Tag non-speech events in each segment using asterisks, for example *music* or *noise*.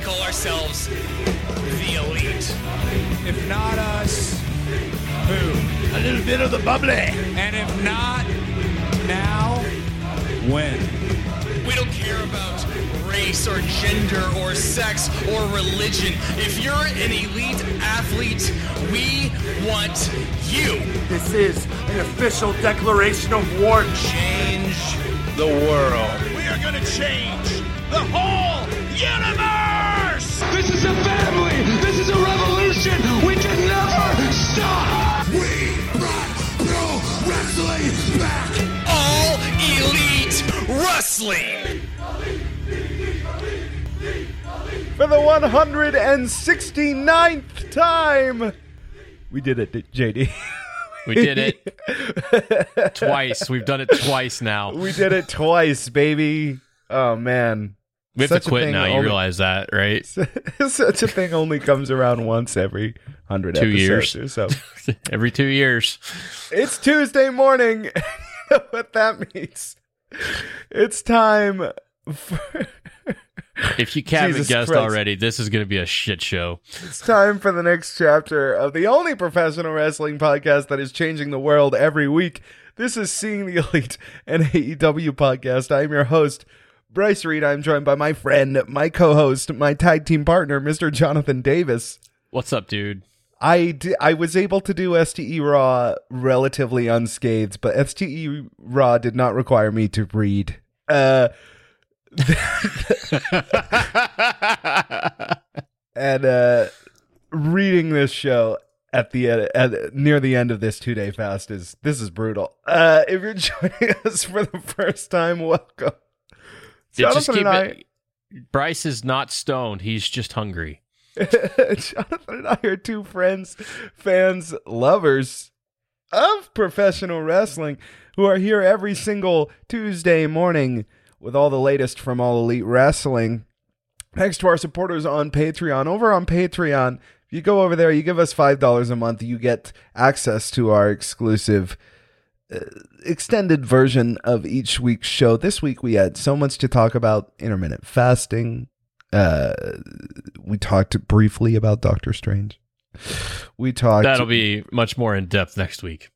call ourselves the Elite. If not us, who? A little bit of the bubbly. And if not now, when? We don't care about race or gender or sex or religion. If you're an elite athlete, we want you. This is an official declaration of war. Change The world. We are going to change the whole universe. Wrestling. For the 169th time, we did it, JD. We did it *laughs* twice. We've done it twice now. we did it twice, baby. Oh man, We have Such to quit thing now. You realize that, right? *laughs* such a thing only comes around once every hundred Two episodes years. or so. *laughs* Every two years. It's Tuesday morning. what that means? It's time for If you haven't Jesus guessed Christ. already, this is going to be a shit show. it's time for the next chapter of the only professional wrestling podcast that is changing the world every week. This is Seeing the Elite, an AEW podcast. I'm your host, Bryce Reed. I'm joined by my friend, my co-host, my tag team partner, Mr. Jonathan Davis. What's up, dude? I, I was able to do STE Raw relatively unscathed, but STE Raw did not require me to read. Uh, *laughs* and uh, reading this show at the end, at, near the end of this two day fast is this is brutal. Uh, if you're *laughs* joining us for the first time, welcome. Yeah, just Jonathan and I- it. Bryce is not stoned. He's just hungry. *laughs* Jonathan and I are two friends, fans, lovers of professional wrestling who are here every single Tuesday morning with all the latest from All Elite Wrestling. Thanks to our supporters on Patreon. Over on Patreon, if you go over there, you give us $5 a month, you get access to our exclusive uh, extended version of each week's show. This week we had so much to talk about intermittent fasting. Uh, we talked briefly about Doctor Strange. We talked. That'll be much more in depth next week.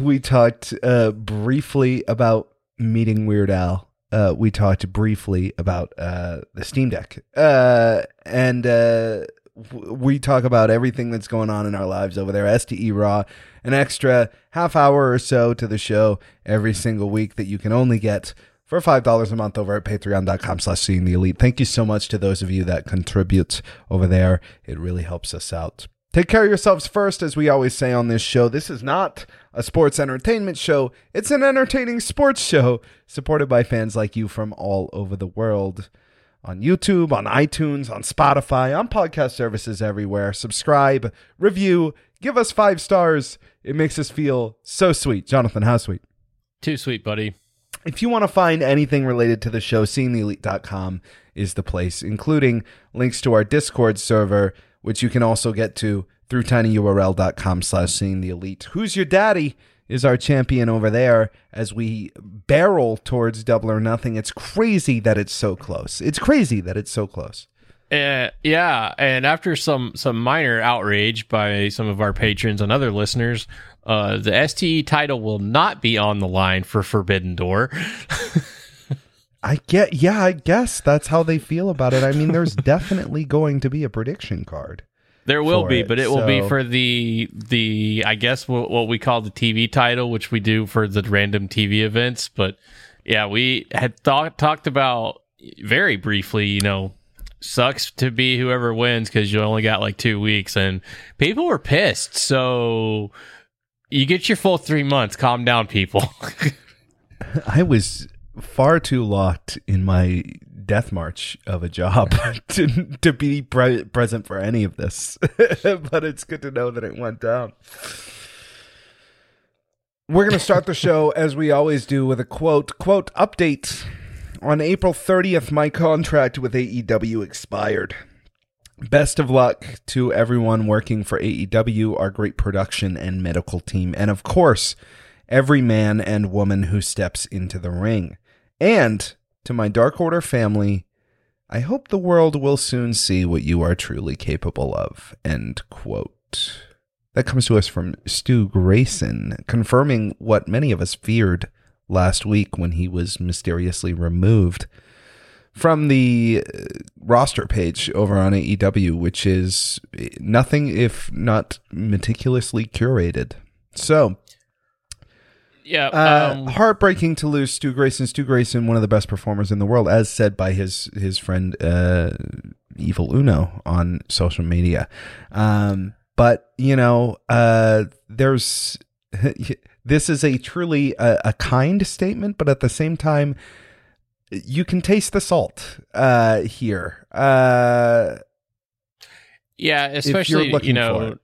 We talked uh, briefly about meeting Weird Al. Uh, we talked briefly about uh, the Steam Deck, uh, and uh, w- we talk about everything that's going on in our lives over there. STE Raw, an extra half hour or so to the show every single week that you can only get for five dollars a month over at patreon.com slash seeing the elite. Thank you so much to those of you that contribute over there. It really helps us out. Take care of yourselves first, as we always say on this show. This is not a sports entertainment show. It's an entertaining sports show supported by fans like you from all over the world. On YouTube, on iTunes, on Spotify, on podcast services everywhere. Subscribe, review, give us five stars. It makes us feel so sweet. Jonathan, how sweet? Too sweet, buddy. If you want to find anything related to the show, seeingtheelite.com is the place, including links to our Discord server, which you can also get to through tinyurl.com slash seeing the elite. Who's your daddy is our champion over there as we barrel towards double or nothing. It's crazy that it's so close. It's crazy that it's so close. Uh, yeah, and after some some minor outrage by some of our patrons and other listeners, uh, the STE title will not be on the line for Forbidden Door. I get, yeah, I guess that's how they feel about it. I mean, there's *laughs* definitely going to be a prediction card. There will be, it, but it will be for the the I guess what, what we call the TV title, which we do for the random TV events. But yeah, we had thought talked about very briefly. You know, sucks to be whoever wins because you only got like two weeks, and people were pissed. So you get your full three months. Calm down, people. *laughs* I was far too locked in my death march of a job *laughs* to to be pre- present for any of this. *laughs* but it's good to know that it went down. We're going to start the show as we always do with a quote quote update. On April 30th, my contract with AEW expired. Best of luck to everyone working for AEW, our great production and medical team, and of course, every man and woman who steps into the ring. And to my Dark Order family, I hope the world will soon see what you are truly capable of. End quote. That comes to us from Stu Grayson, confirming what many of us feared last week when he was mysteriously removed from the uh, roster page over on AEW, which is nothing if not meticulously curated. So, Yeah. uh, um, heartbreaking to lose Stu Grayson. Stu Grayson, one of the best performers in the world, as said by his his friend uh, Evil Uno on social media. Um, but you know, uh, there's *laughs* this is a truly a, a kind statement, but at the same time, you can taste the salt uh, here. Uh, Yeah, especially you know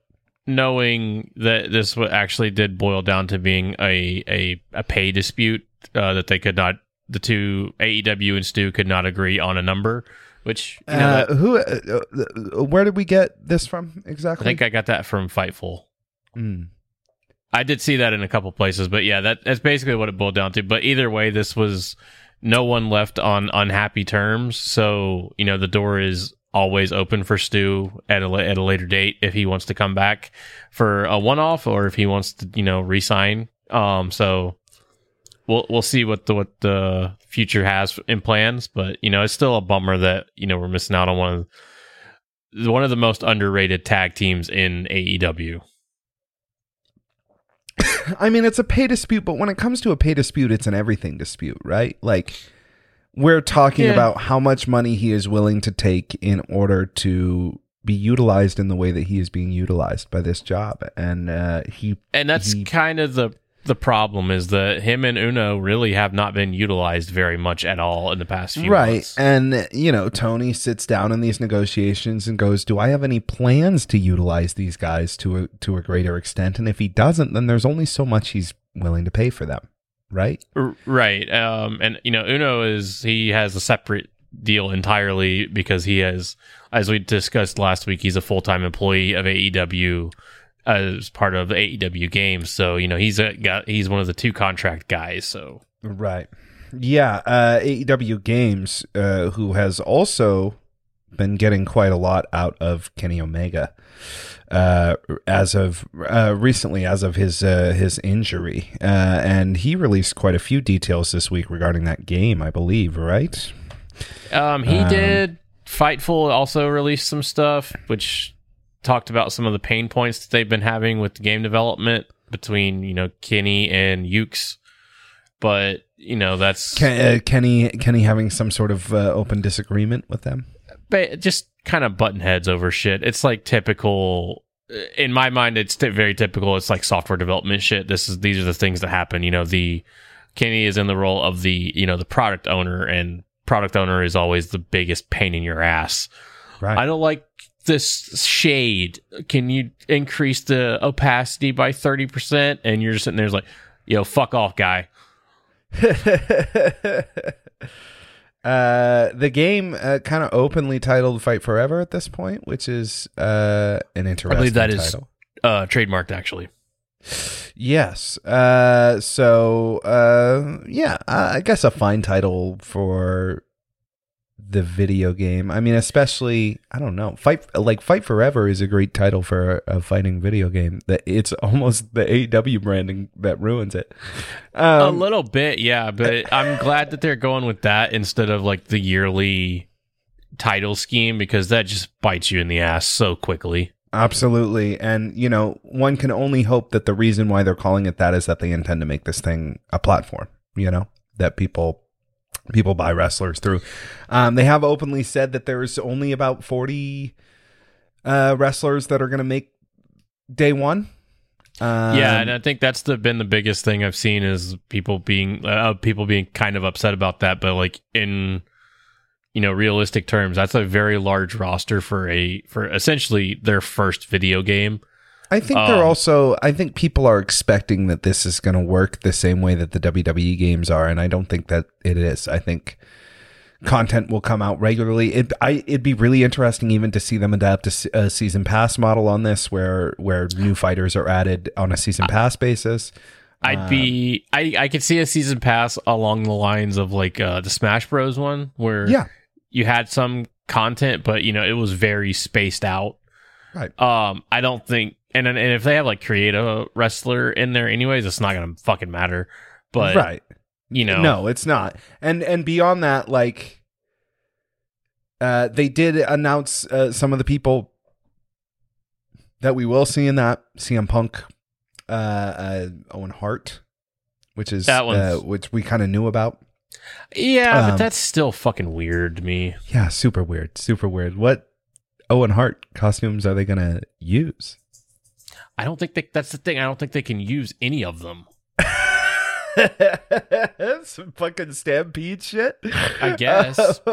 knowing that this actually did boil down to being a a, a pay dispute uh, that they could not the two AEW and Stu could not agree on a number, which you know, uh, that- who? Uh, uh, where did we get this from exactly? I think I got that from Fightful. Mm. I did see that in a couple places, but yeah, that that's basically what it boiled down to. But either way, this was no one left on unhappy terms, so you know the door is always open for Stu at a at a later date if he wants to come back for a one off or if he wants to you know resign. Um, so we'll we'll see what the what the future has in plans, but you know it's still a bummer that you know we're missing out on one of one of the most underrated tag teams in AEW. I mean, it's a pay dispute, but when it comes to a pay dispute, it's an everything dispute, right? Like, we're talking Yeah. about how much money he is willing to take in order to be utilized in the way that he is being utilized by this job, and uh, he and that's he- kind of the the problem is that him and Uno really have not been utilized very much at all in the past few right months. Right. And you know tony sits down in these negotiations and goes do i have any plans to utilize these guys to a to a greater extent and if he doesn't then there's only so much he's willing to pay for them right R- right. Um, and you know, Uno is he has a separate deal entirely because he has, as we discussed last week, he's a full time employee of AEW as part of the AEW games. So you know, he's a got he's one of the two contract guys. So right yeah uh aew games uh who has also been getting quite a lot out of kenny omega uh as of uh recently as of his uh his injury uh and he released quite a few details this week regarding that game i believe right Um, he did. Fightful also released some stuff, which talked about some of the pain points that they've been having with the game development between you know Kenny and Yuke's. But you know that's Ken, uh, Kenny Kenny having some sort of uh, open disagreement with them. but just kind of button heads over shit. It's like typical. In my mind, it's t- very typical. It's like software development shit. This is these are the things that happen. You know, the Kenny is in the role of the you know the product owner, and product owner is always the biggest pain in your ass. Right. I don't like this shade. Can you increase the opacity by 30%? And you're just sitting there like, yo, fuck off, guy. *laughs* uh, the game uh, kind of openly titled "Fight Forever" at this point, which is uh, an interesting. I believe that is title. uh, trademarked, actually. Yes. Uh, so uh, yeah, I guess a fine title for the video game. I mean, especially I don't know, fight like Fight Forever is a great title for a fighting video game. That it's *laughs* almost the AEW branding that ruins it. a Um, little bit, yeah, but *laughs* I'm glad that they're going with that instead of like the yearly title scheme because that just bites you in the ass so quickly. Absolutely. And, you know, one can only hope that the reason why they're calling it that is that they intend to make this thing a platform, you know, that people people buy wrestlers through. Um, they have openly said that there's only about 40 uh, wrestlers that are going to make day one. Um, yeah, and I think that's the been the biggest thing I've seen is people being uh, people being kind of upset about that, but like in you know realistic terms, that's a very large roster for a for essentially their first video game. I think they're Um, also. I think people are expecting that this is going to work the same way that the WWE games are, and I don't think that it is. I think content will come out regularly. It, I, it'd be really interesting even to see them adapt a, a season pass model on this, where where new fighters are added on a season pass basis. I'd be I I could see a season pass along the lines of like uh the Smash Bros one where Yeah. you had some content, but you know it was very spaced out. Right. Um, I don't think, and and if they have like create a wrestler in there, anyways, it's not gonna fucking matter. But right. you know, No, it's not. And and beyond that, like, uh, they did announce uh, some of the people that we will see in that CM Punk, uh, uh Owen Hart, which is That uh, which we kind of knew about. yeah, Um, but that's still fucking weird to me. Yeah, super weird, super weird. What Owen Hart costumes are they gonna use? I don't think they, that's the thing. I don't think they can use any of them. *laughs* Some fucking stampede shit. I guess. *laughs*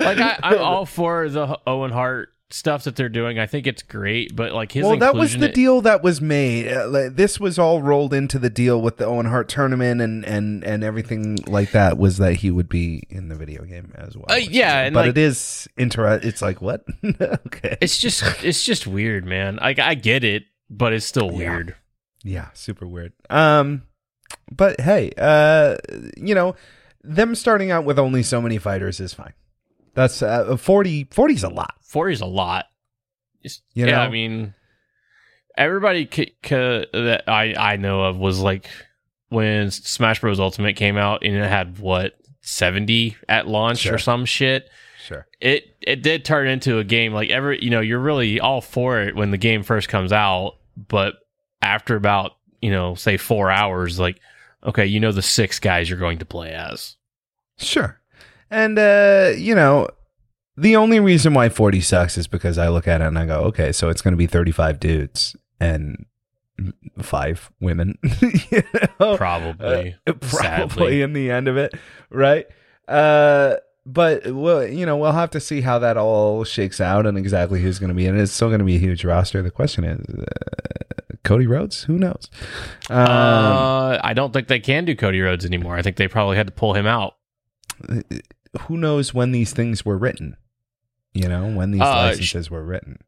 Like I, I'm all for the Owen Hart stuff that they're doing. I think it's great, but like his well, that was the in- deal that was made. Uh, like, this was all rolled into the deal with the Owen Hart tournament and and and everything like that. Was that he would be in the video game as well? Uh, yeah, and, but like- it is inter. It's like what? *laughs* okay, It's just it's just weird, man. Like I get it, but it's still Yeah. weird. yeah, super weird. Um, but hey, uh, you know, them starting out with only so many fighters is fine. That's uh, 40 40 is a lot. Forty is a lot. It's- You yeah, know? I mean, everybody c- c- that I I know of was like when Smash Bros Ultimate came out and it had what seventy at launch Sure. or some shit. Sure. It it did turn into a game like every you know you're really all for it when the game first comes out, but after about you know say four hours, like okay, you know the six guys you're going to play as. Sure. And uh, you know, the only reason why 40 sucks is because I look at it and I go, okay, so it's going to be 35 dudes and five women. *laughs* you know? Probably, Uh, *laughs* probably sadly. in the end of it, right? Uh but well, you know, we'll have to see how that all shakes out and exactly who's going to be in it. It's still going to be a huge roster. The question is, uh, Cody Rhodes. Who knows? Um, uh, I don't think they can do Cody Rhodes anymore. I think they probably had to pull him out. Who knows when these things were written? You know, when these Uh, licenses were written.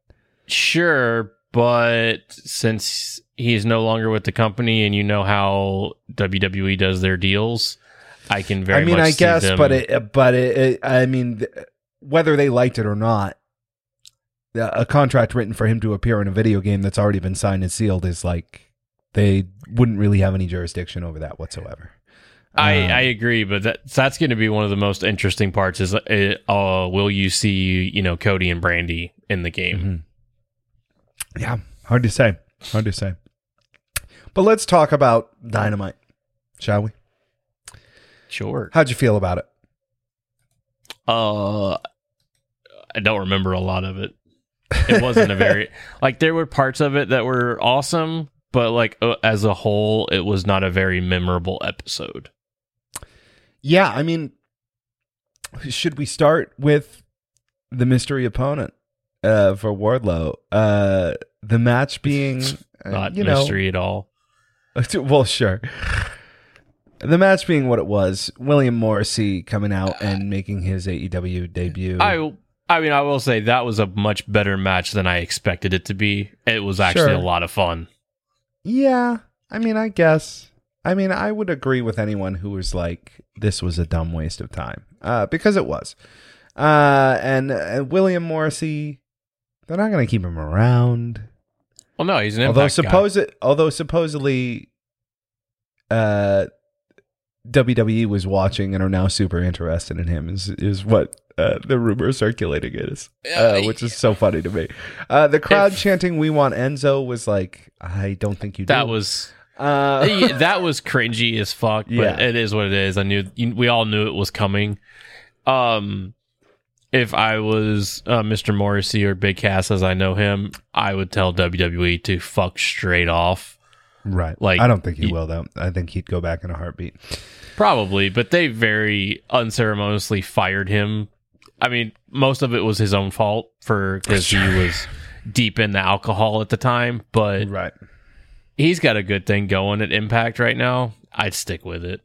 Sure, but since he's no longer with the company, and you know how WWE does their deals, I can very. I mean, I guess, them- but it, but it, it, I mean, th- whether they liked it or not, a contract written for him to appear in a video game that's already been signed and sealed is like they wouldn't really have any jurisdiction over that whatsoever. I, Um, I agree, but that, that's going to be one of the most interesting parts. Is uh, uh, will you see you know Cody and Brandi in the game? Mhm. Yeah, hard to say. Hard to say. But let's talk about Dynamite, shall we? Sure. How'd you feel about it? Uh, I don't remember a lot of it. It wasn't a very *laughs* like there were parts of it that were awesome, but like uh, as a whole, it was not a very memorable episode. Yeah, I mean, should we start with the mystery opponent uh, for Wardlow? Uh, the match being, *laughs* uh, Not you know, mystery at all. *laughs* well, sure. The match being what it was, William Morrissey coming out and making his AEW debut. I I mean, I will say that was a much better match than I expected it to be. It was actually Sure. a lot of fun. yeah, I mean, I guess. I mean, I would agree with anyone who was like, "This was a dumb waste of time," uh, because it was. Uh, and uh, William Morrissey, they're not going to keep him around. Well, no, he's an although impact suppose it, although supposedly, uh, WWE was watching and are now super interested in him. Is is what uh, the rumor circulating is, uh, which is so funny to me. Uh, the crowd If- chanting "We want Enzo" was like, I don't think you. Do that do. was uh, that was cringy as fuck. But Yeah. it is what it is. I knew you- we all knew it was coming. Um, if I was uh, Mr. Morrissey or Big Cass as I know him, I would tell WWE to fuck straight off. right. like, I don't think he y- will though. I think he'd go back in a heartbeat. Probably, but they very unceremoniously fired him. I mean, most of it was his own fault for because he *laughs* was deep in the alcohol at the time. But Right. He's got a good thing going at Impact right now. I'd stick with it.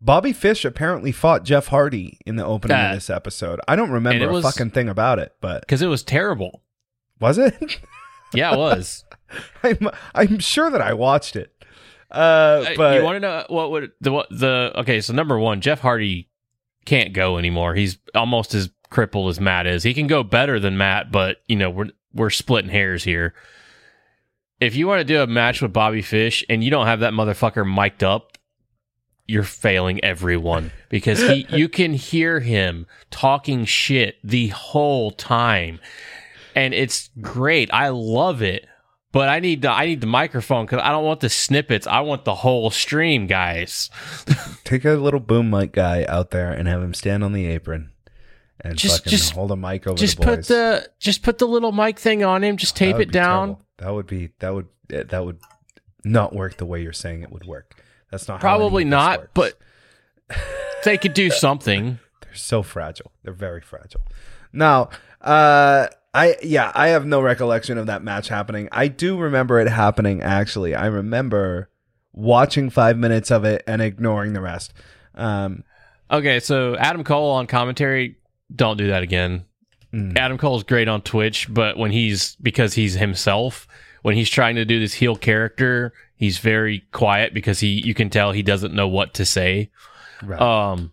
Bobby Fish apparently fought Jeff Hardy in the opening Uh, of this episode. I don't remember a was- fucking thing about it, but because it was terrible. was it? Yeah, it was. *laughs* I'm I'm sure that I watched it. Uh, but you want to know what would the what the okay? So number one, Jeff Hardy can't go anymore. He's almost as crippled as Matt is. He can go better than Matt, but you know we're we're splitting hairs here. If you want to do a match with Bobby Fish and you don't have that motherfucker mic'd up, you're failing everyone because he *laughs* you can hear him talking shit the whole time. And it's great. I love it. But I need the I need the microphone because I don't want the snippets. I want the whole stream, guys. *laughs* Take a little boom mic guy out there and have him stand on the apron and Just- fucking just- hold a mic over just the put the just put the little mic thing on him. Just tape it down. terrible. That would be that would that would not work the way you're saying it would work. That's not Probably not, but *laughs* they could do something. they're so fragile. They're very fragile. Now, uh I yeah, I have no recollection of that match happening. I do remember it happening actually. I remember watching 5 minutes of it and ignoring the rest. Um Okay, so Adam Cole on commentary, don't do that again. Mm. Adam Cole's great on Twitch, but when he's because he's himself, when he's trying to do this heel character, he's very quiet because he you can tell he doesn't know what to say. right. Um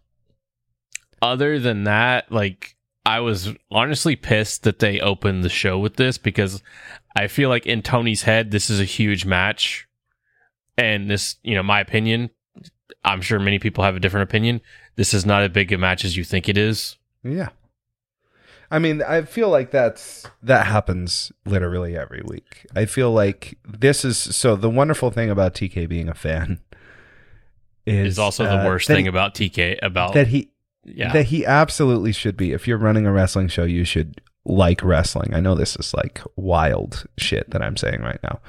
other than that, like I was honestly pissed that they opened the show with this because I feel like in Tony's head this is a huge match. And this, you know, my opinion, I'm sure many people have a different opinion. This is not as big a match as you think it is. Yeah. I mean, I feel like that's that happens literally every week. I feel like this is so the wonderful thing about TK being a fan is Is also the uh, worst thing he- about TK about that he yeah. that he absolutely should be. If you're running a wrestling show, you should like wrestling. I know this is like wild shit that I'm saying right now.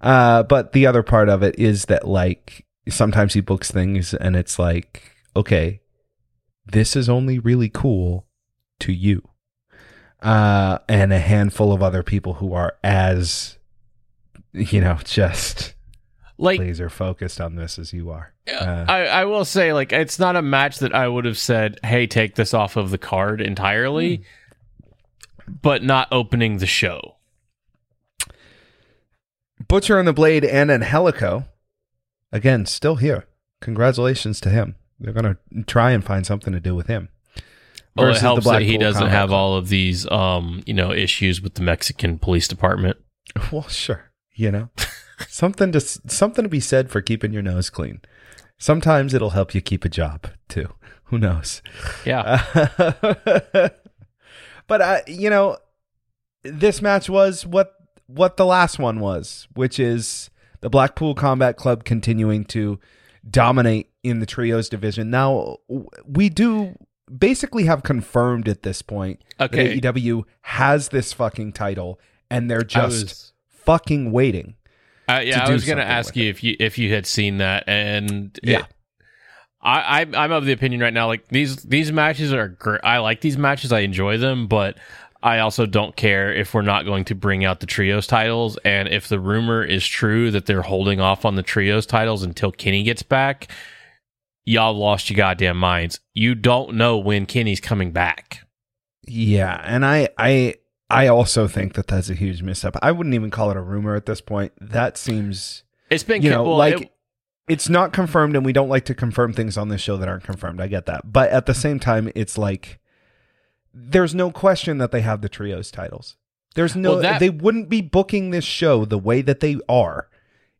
Uh, but the other part of it is that like sometimes he books things and it's like, okay, this is only really cool to you. Uh, and a handful of other people who are as, you know, just like laser focused on this as you are. Uh, I, I will say, like, it's not a match that I would have said, hey, take this off of the card entirely, Hmm. but not opening the show. Butcher on the Blade and Angelico, again, still here. Congratulations to him. They're going to try and find something to do with him. Well, it helps that he doesn't have all of these, um, you know, issues with the Mexican police department. *laughs* Well, sure. You know, something to something to be said for keeping your nose clean. Sometimes it'll help you keep a job too. Who knows? Yeah. *laughs* but I, you know, this match was what what the last one was, which is the Blackpool Combat Club continuing to dominate in the trios division. Now we do basically have confirmed at this point Okay. that AEW has this fucking title, and they're just was- fucking waiting. Uh, yeah, I was going to ask you if you if you had seen that, and it- Yeah. I, I I'm of the opinion right now like these these matches are great. I like these matches, I enjoy them, but I also don't care if we're not going to bring out the trios titles, and if the rumor is true that they're holding off on the trios titles until Kenny gets back, y'all lost your goddamn minds. You don't know when Kenny's coming back. Yeah, and I I I also think that that's a huge misstep. I wouldn't even call it a rumor at this point. That seems It's been you know well, like it- it's not confirmed and we don't like to confirm things on this show that aren't confirmed. I get that. But at the same time it's like there's no question that they have the trios titles. There's no Well, that- they wouldn't be booking this show the way that they are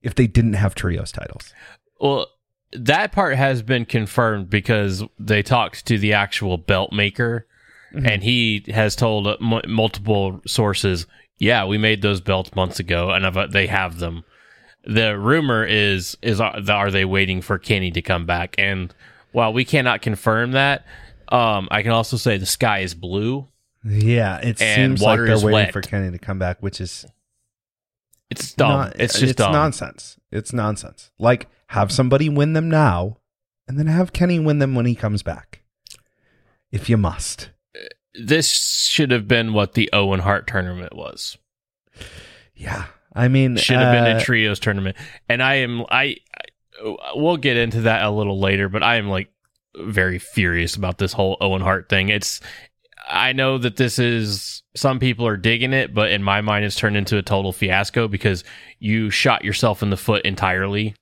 if they didn't have trios titles. Well, that part has been confirmed because they talked to the actual belt maker, and he has told uh, mu multiple sources, "Yeah, we made those belts months ago, and I've, they have them." The rumor is is are, are they waiting for Kenny to come back? And while we cannot confirm that, um, I can also say the sky is blue. Yeah, it seems like they're waiting wet. for Kenny to come back, which is It's dumb. not- it's just dumb. nonsense. It's nonsense. Like have somebody win them now, and then have Kenny win them when he comes back, if you must. This should have been what the Owen Hart tournament was. Yeah, I mean, should have been uh, a trios tournament and i am I, I we'll get into that a little later but i am like very furious about this whole owen hart thing it's i know that this is some people are digging it but in my mind it's turned into a total fiasco because you shot yourself in the foot entirely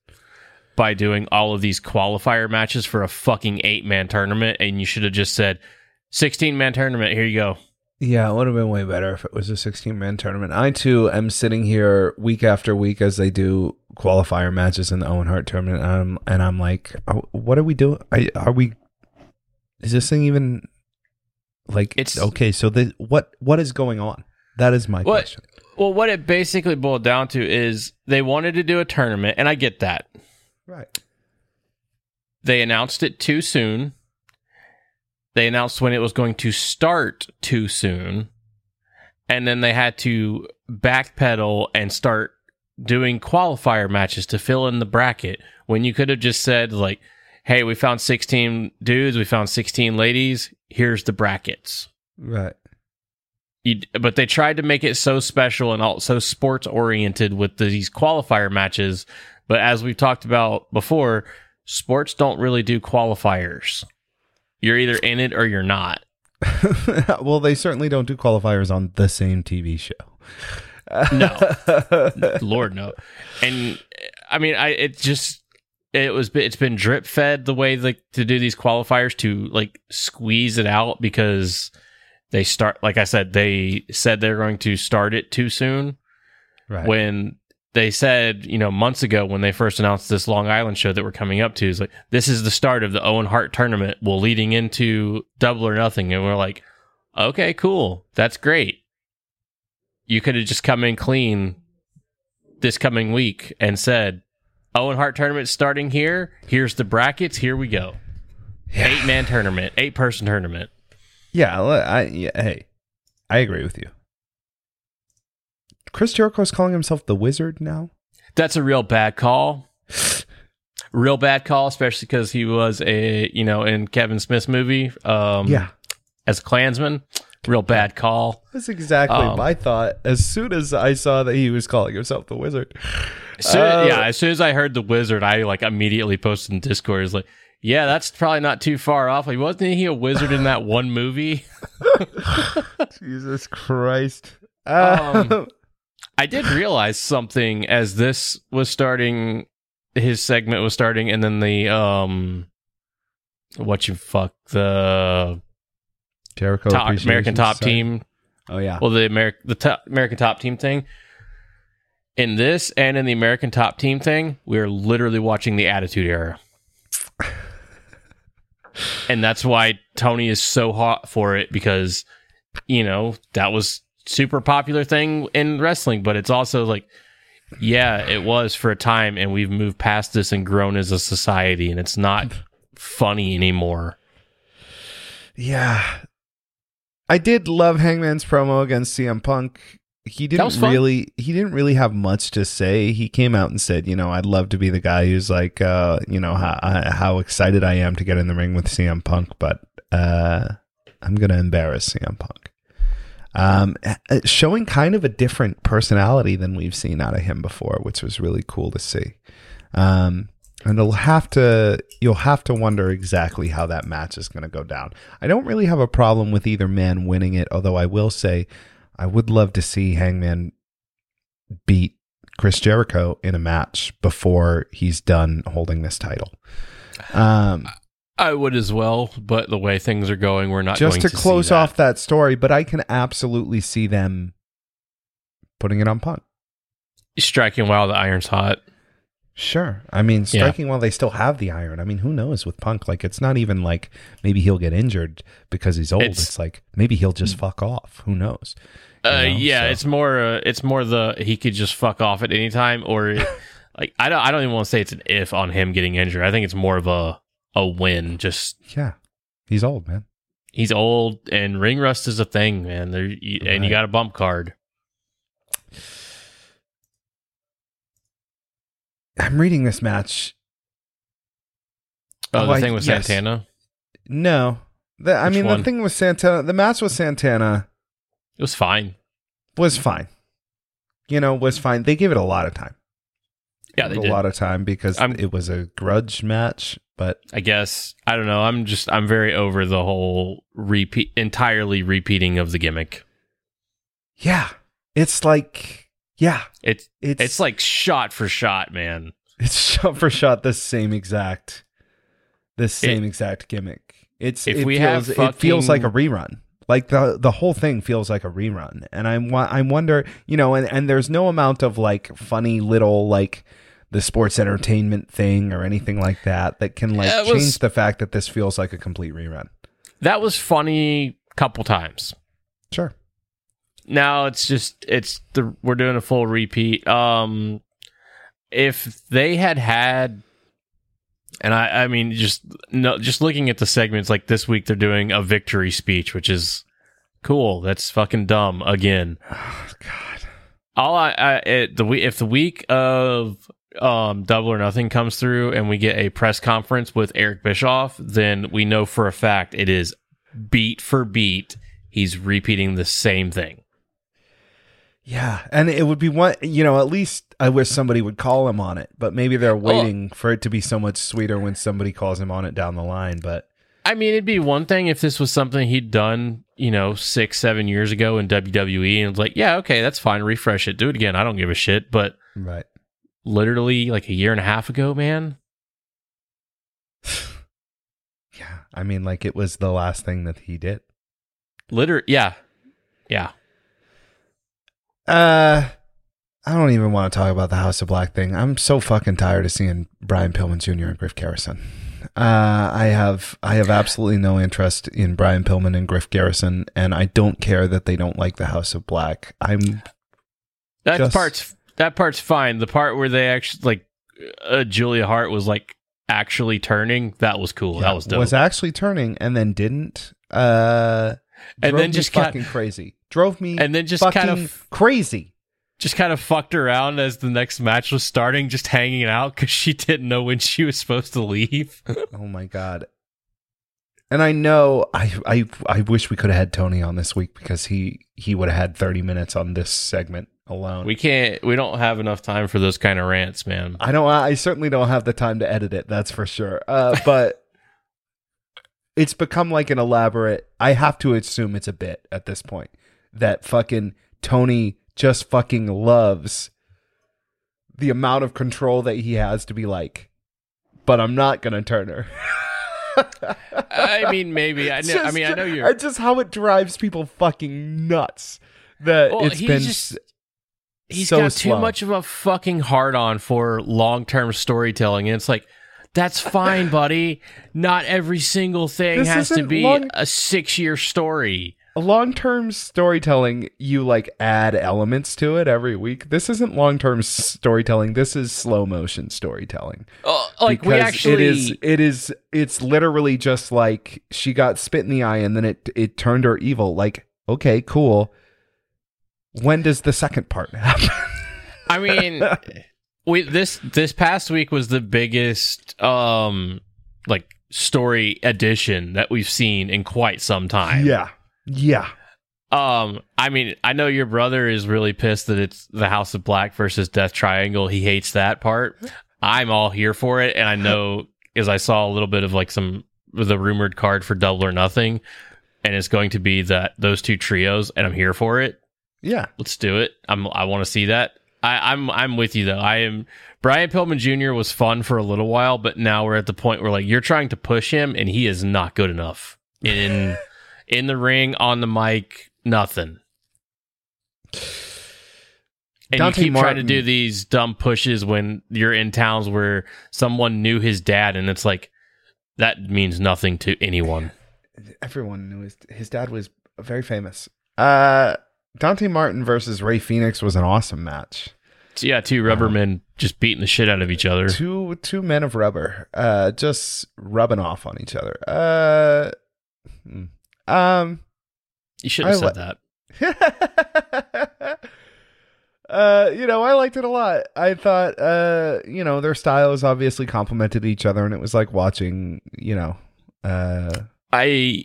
by doing all of these qualifier matches for a fucking eight man tournament, and you should have just said, 16 man tournament, here you go. Yeah, it would have been way better if it was a 16 man tournament. I too am sitting here week after week as they do qualifier matches in the Owen Hart tournament, and I'm, and I'm like, oh, what are we doing? Are, are we? Is this thing even like? It's- okay. So the what what is going on? That is my What? question. Well, what it basically boiled down to is they wanted to do a tournament, and I get that. Right. They announced it too soon. They announced when it was going to start too soon. And then they had to backpedal and start doing qualifier matches to fill in the bracket when you could have just said, like, hey, we found 16 dudes, we found 16 ladies, here's the brackets. Right. You, but they tried to make it so special and all, so sports oriented with these qualifier matches. But as we've talked about before, sports don't really do qualifiers. You're either in it or you're not. *laughs* well, they certainly don't do qualifiers on the same TV show. No, *laughs* Lord no. And I mean, I it just it was it's been drip fed the way like to do these qualifiers to like squeeze it out because they start like I said they said they're going to start it too soon. Right. when they said, you know, months ago when they first announced this Long Island show that we're coming up to, is like this is the start of the Owen Hart tournament. Well, leading into Double or Nothing, and we're like, okay, cool, that's great. You could have just come in clean this coming week and said, Owen Hart tournament starting here. Here's the brackets. Here we go. Eight man tournament, eight person tournament. Yeah, I yeah, hey, I agree with you. Chris Jericho's calling himself the Wizard now. That's a real bad call. *sighs* Real bad call, especially because he was a you know in Kevin Smith's movie. Um, yeah, as a Klansman. Real bad call. that's exactly Um, my thought. As soon as I saw that he was calling himself the Wizard, So, Uh, yeah, as soon as I heard the wizard, I like immediately posted in Discord. Is like, yeah, that's probably not too far off. Like, wasn't he a wizard in that one movie? *laughs* *laughs* Jesus Christ. Uh, Um, I did realize something as this was starting. His segment was starting, and then the um, what you fuck the Jericho top, American Top. Team Oh yeah, well the American the top, American Top Team thing. In this and in the American Top Team thing, we are literally watching the Attitude Era, and that's why Tony is so hot for it because you know that was super popular thing in wrestling, but it's also like. Yeah, it was for a time, and we've moved past this and grown as a society, and it's not funny anymore. yeah. I did love Hangman's promo against CM Punk. He didn't really he didn't really have much to say. He came out and said, you know, I'd love to be the guy who's like, uh, you know, how, how excited I am to get in the ring with CM Punk, but uh, I'm gonna embarrass CM Punk. Um, uh, showing kind of a different personality than we've seen out of him before, which was really cool to see. Um, and you'll have to you'll have to wonder exactly how that match is going to go down. I don't really have a problem with either man winning it, although I will say I would love to see Hangman beat Chris Jericho in a match before he's done holding this title. *sighs* Um, I would as well, but the way things are going, we're not just going to to close off that story, but I can absolutely see them putting it on Punk. striking while the iron's hot. Sure. I mean, striking while they still have the iron. I mean, who knows with Punk? Like, it's not even like maybe he'll get injured because he's old. It's, It's- like maybe he'll just fuck off. Who knows? You Uh, know, yeah, so- it's more. Uh, it's more the he could just fuck off at any time, or *laughs* like I don't. I don't even want to say it's an if on him getting injured. I think it's more of a a win. Just yeah. He's old, man. he's old, and ring rust is a thing, man. There you, and you got a bump card. I'm reading this match. Oh, Oh, the I- thing with yes. Santana. No, the, I Which mean, one? the thing with Santana, the match with Santana It was fine. was fine. You know, was fine. They gave it a lot of time. Yeah, a did. lot of time because I'm- it was a grudge match. But I guess I don't know. I'm just I'm very over the whole repeat entirely repeating of the gimmick. yeah, it's like yeah, It's it's it's like shot for shot, man. It's *laughs* shot for shot the same exact, the same exact gimmick. It's If it we feels, have it feels like a rerun. Like the the whole thing feels like a rerun, and I'm I wonder, you know, and and there's no amount of like funny little like the sports entertainment thing or anything like that that can like Yeah, it change the fact that this feels like a complete rerun. That was funny a couple times. Sure. Now it's just it's the we're doing a full repeat. Um if they had had and I I mean just no just looking at the segments like this week they're doing a victory speech which is cool. That's fucking dumb again. Oh *sighs* God. All I, I it, the if the week of um double or nothing comes through and we get a press conference with Eric Bischoff, then we know for a fact it is beat for beat he's repeating the same thing. Yeah, and it would be one. You know, at least I wish somebody would call him on it. But maybe they're waiting for it to be so much sweeter when somebody calls him on it down the line. But I mean, it'd be one thing if this was something he'd done, you know, six, seven years ago in WWE, and it's like, yeah, okay, that's fine, refresh it, do it again. I don't give a shit. But right, literally, like a year and a half ago, man, *sighs* yeah, I mean, like it was the last thing that he did. literally, yeah, yeah. Uh, I don't even want to talk about the House of Black thing. I'm so fucking tired of seeing Brian Pillman Jr. and Griff Garrison. Uh, I have I have absolutely no interest in Brian Pillman and Griff Garrison, and I don't care that they don't like the House of Black. I'm That Just- part's that part's fine. The part where they actually like uh, Julia Hart was like actually turning, that was cool. that was dope. was actually turning and then didn't. Uh, And then just got- fucking crazy. Drove me And then just kind of- crazy. just kind of fucked around as the next match was starting, just hanging out because she didn't know when she was supposed to leave. *laughs* Oh my god. And I know I I I wish we could have had Tony on this week because he he would have had 30 minutes on this segment alone. we can't. We don't have enough time for those kind of rants, man. I don't I certainly don't have the time to edit it, that's for sure. Uh *laughs* but it's become like an elaborate I have to assume it's a bit at this point that fucking Tony just fucking loves the amount of control that he has to be like but I'm not to turn her. *laughs* I mean, maybe. I know. I mean, I know you're. just how it drives people fucking nuts that Well, it's been just- He's so got slow. too much of a fucking hard on for long term storytelling, and it's like. That's fine, *laughs* buddy. Not every single thing This has to be long- a six year story. long-term storytelling you like add elements to it every week this isn't long-term storytelling this is slow motion storytelling Oh, like we actually. it is it is it's literally just like she got spit in the eye and then it it turned her evil like okay cool when does the second part happen I mean, we this this past week was the biggest um like story addition that we've seen in quite some time. yeah yeah Um, I mean, I know your brother is really pissed that it's the House of Black versus Death Triangle. He hates that part. I'm all here for it, and I know *laughs* as I saw a little bit of like some the rumored card for Double or Nothing, and it's going to be that those two trios, and I'm here for it. Yeah Let's do it. I'm I want to see that. I, I'm I'm with you though. I am Brian Pillman Jr. was fun for a little while, but now we're at the point where like you're trying to push him and he is not good enough in *laughs* in the ring, on the mic, nothing. And Dante you keep trying to do these dumb pushes when you're in towns where someone knew his dad, and it's like that means nothing to anyone. *sighs* everyone knew his his dad was very famous uh dante martin versus rey fenix was an awesome match yeah, two rubbermen just beating the shit out of each other. two two men of rubber uh just rubbing off on each other uh hmm. um You should have said li- that. *laughs* uh you know i liked it a lot i thought uh you know their styles obviously complemented each other and it was like watching you know uh I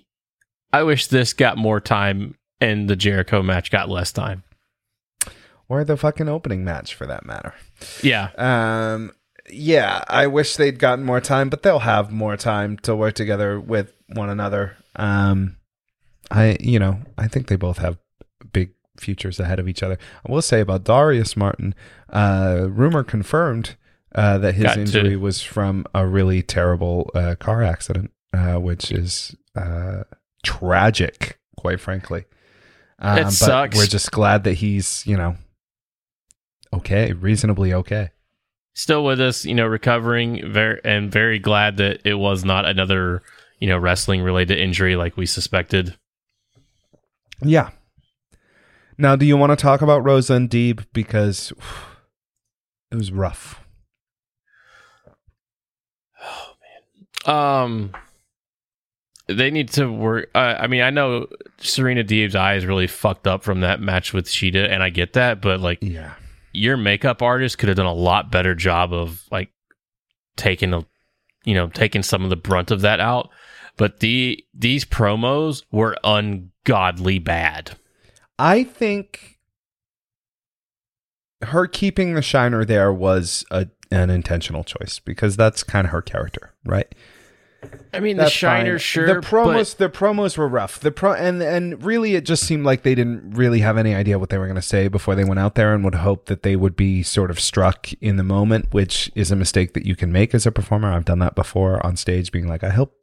I wish this got more time and the Jericho match got less time. or the fucking opening match for that matter Yeah. Um, yeah, I wish they'd gotten more time, but they'll have more time to work together with one another. Um, I, you know, I think they both have big futures ahead of each other. I will say about Darius Martin, uh, rumor confirmed, uh, that his Got to. injury was from a really terrible uh, car accident, uh, which is uh, tragic, quite frankly. Um, sucks. We're just glad that he's, you know, okay, reasonably okay. Still with us, you know, recovering very and very glad that it was not another, you know, wrestling related injury like we suspected. Yeah. Now, do you want to talk about Rosa and Deeb because *sighs* it was rough? Oh man. Um, they need to work. Uh, I mean, I know Serena Deeb's eye is really fucked up from that match with Shida, and I get that, but like Yeah. your makeup artist could have done a lot better job of like taking a, you know, taking some of the brunt of that out. But the these promos were ungodly bad. I think her keeping the shiner there was a, an intentional choice because that's kind of her character, right? I mean, That's the Shiner, fine. sure, The promos, but the promos were rough. The pro and and really, it just seemed like they didn't really have any idea what they were going to say before they went out there, and would hope that they would be sort of struck in the moment, which is a mistake that you can make as a performer. I've done that before on stage, being like, I hope,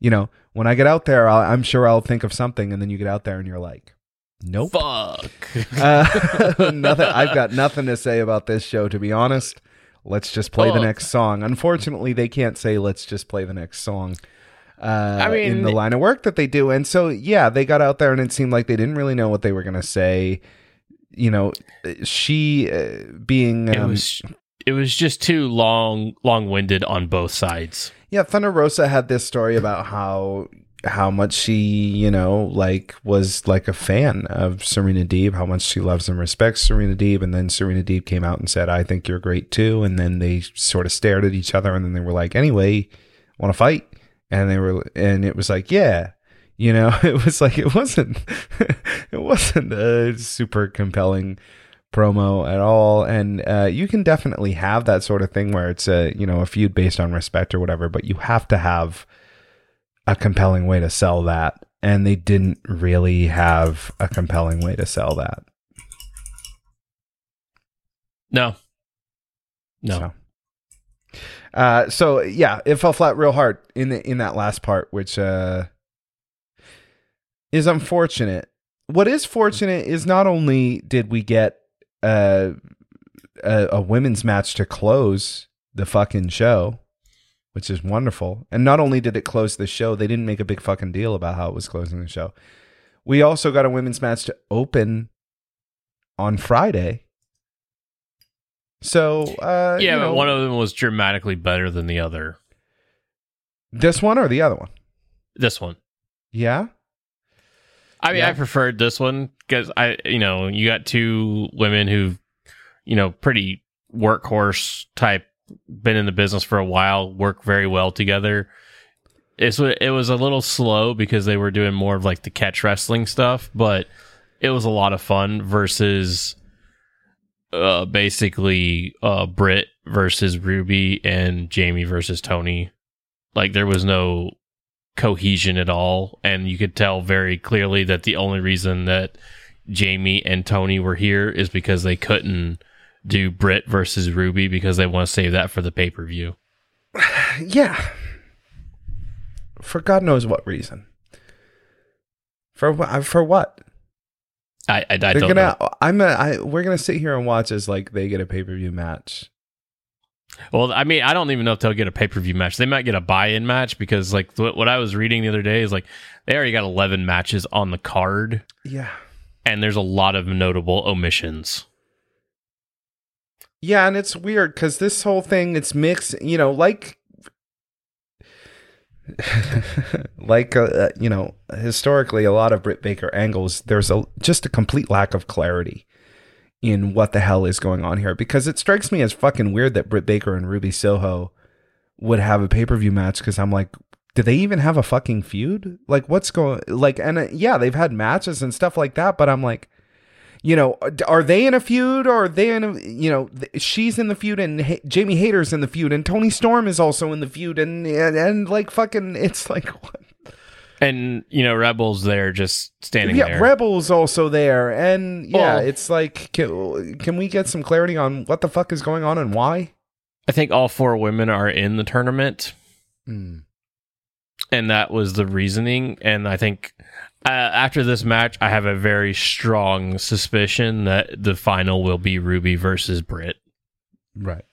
you know, when I get out there, I'll, I'm sure I'll think of something, and then you get out there and you're like, nope. fuck. Uh, *laughs* nothing. I've got nothing to say about this show, to be honest. Let's just play the Oh. next song. Unfortunately, they can't say "Let's just play the next song." Uh, I mean- in the line of work that they do, and so yeah, they got out there, and it seemed like they didn't really know what they were going to say. You know, she uh, being it um, was it was just too long long winded on both sides. Yeah, Thunder Rosa had this story about how how much she, you know, like was like a fan of Serena Deeb, how much she loves and respects Serena Deeb, and then Serena Deeb came out and said, "I think you're great too," and then they sort of stared at each other, and then they were like, "Anyway, want to fight?" And they were, and it was like, "Yeah." You know, *laughs* it was like it wasn't *laughs* it wasn't a super compelling promo at all and uh, you can definitely have that sort of thing where it's a you know a feud based on respect or whatever but you have to have a compelling way to sell that and they didn't really have a compelling way to sell that No. No. so uh so yeah it fell flat real hard in the in that last part which uh is unfortunate what is fortunate is not only did we get uh, a, a women's match to close the fucking show, which is wonderful. And not only did it close the show, they didn't make a big fucking deal about how it was closing the show. We also got a women's match to open on Friday. So, uh, yeah, you know, but one of them was dramatically better than the other. this one or the other one? This one. Yeah. I mean, Yeah. I preferred this one because I, you know, you got two women who, you know, pretty workhorse type, been in the business for a while, work very well together. It's it was a little slow because they were doing more of like the catch wrestling stuff, but it was a lot of fun versus uh basically uh Britt versus Ruby and Jamie versus Toni. Like there was no cohesion at all and you could tell very clearly that the only reason that Jamie and Toni were here is because they couldn't do Britt versus Ruby because they want to save that for the pay-per-view. *sighs* Yeah. For God knows what reason. For what? Uh, for what? I I, I They're don't gonna. know. Uh, I'm. A, I. We're gonna sit here and watch as like they get a pay per view match. Well, I mean, I don't even know if they'll get a pay-per-view match. They might get a buy-in match because like what, what I was reading the other day is like they already got 11 matches on the card Yeah. and there's a lot of notable omissions. Yeah, and it's weird because this whole thing it's mixed. You know, like. *laughs* like uh, you know historically a lot of Britt Baker angles there's a just a complete lack of clarity in what the hell is going on here because it strikes me as fucking weird that Britt Baker and Ruby Soho would have a pay-per-view match because I'm like do they even have a fucking feud like what's going like and uh, yeah they've had matches and stuff like that but I'm like you know are they in a feud or are they in a you know she's in the feud and Jamie Hayter's in the feud and Toni Storm is also in the feud and and, and like fucking *laughs* it's like what And you know, Rebels there just standing yeah, there. Rebels also there, and yeah, Well- it's like can, can we get some clarity on what the fuck is going on and why? I think all four women are in the tournament, Mm. and that was the reasoning. And I think uh, after this match, I have a very strong suspicion that the final will be Ruby versus Britt, Right.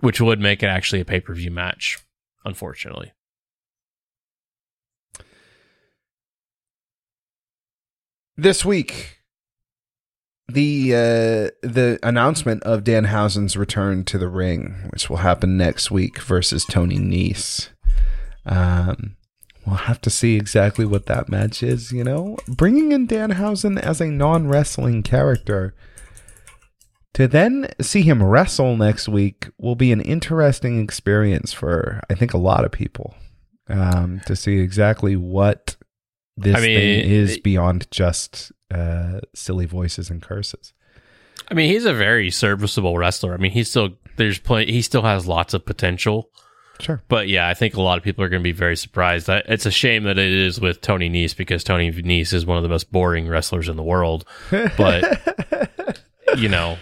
which would make it actually a pay per view match. Unfortunately, This week, the uh, the announcement of Dan Danhausen's return to the ring, which will happen next week versus Tony Nese. Um, we'll have to see exactly what that match is. You know, bringing in Danhausen as a non wrestling character to then see him wrestle next week will be an interesting experience for I think a lot of people. Um, to see exactly what this I mean, thing is beyond just uh, silly voices and curses. I mean he's a very serviceable wrestler. I mean he's still there's plenty. He still has lots of potential. Sure. But yeah, I think a lot of people are going to be very surprised. It's a shame that it is with Tony Nese because Tony Nese is one of the most boring wrestlers in the world. *laughs* But you know,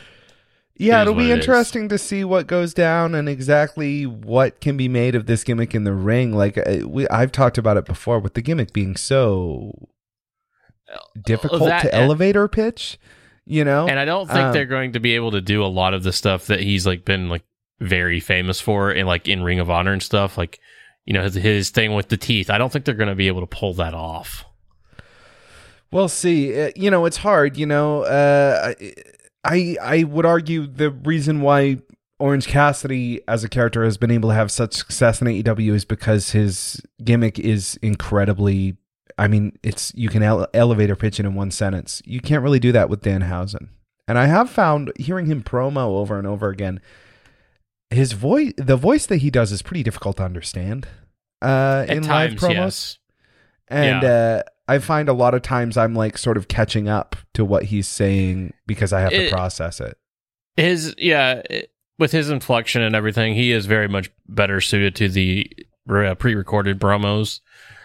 Yeah, It is it'll be it is. interesting to see what goes down and exactly what can be made of this gimmick in the ring. Like uh, we, I've talked about it before, with the gimmick being so difficult that- to elevator pitch. You know, and I don't think Um, they're going to be able to do a lot of the stuff that he's like been like very famous for in like in Ring of Honor and stuff. Like you know his, his thing with the teeth. I don't think they're going to be able to pull that off. We'll see. Uh, you know, it's hard. You know, uh, I I would argue the reason why Orange Cassidy as a character has been able to have such success in AEW is because his gimmick is incredibly. I mean, it's you can ele- elevator pitch it in one sentence. You can't really do that with Danhausen. And I have found hearing him promo over and over again, his voice, the voice that he does, is pretty difficult to understand. Uh, in times, live promos yes. and Yeah. uh, I find a lot of times I'm like sort of catching up to what he's saying because I have It- to process it. His yeah, it- with his inflection and everything, he is very much better suited to the uh, pre-recorded promos.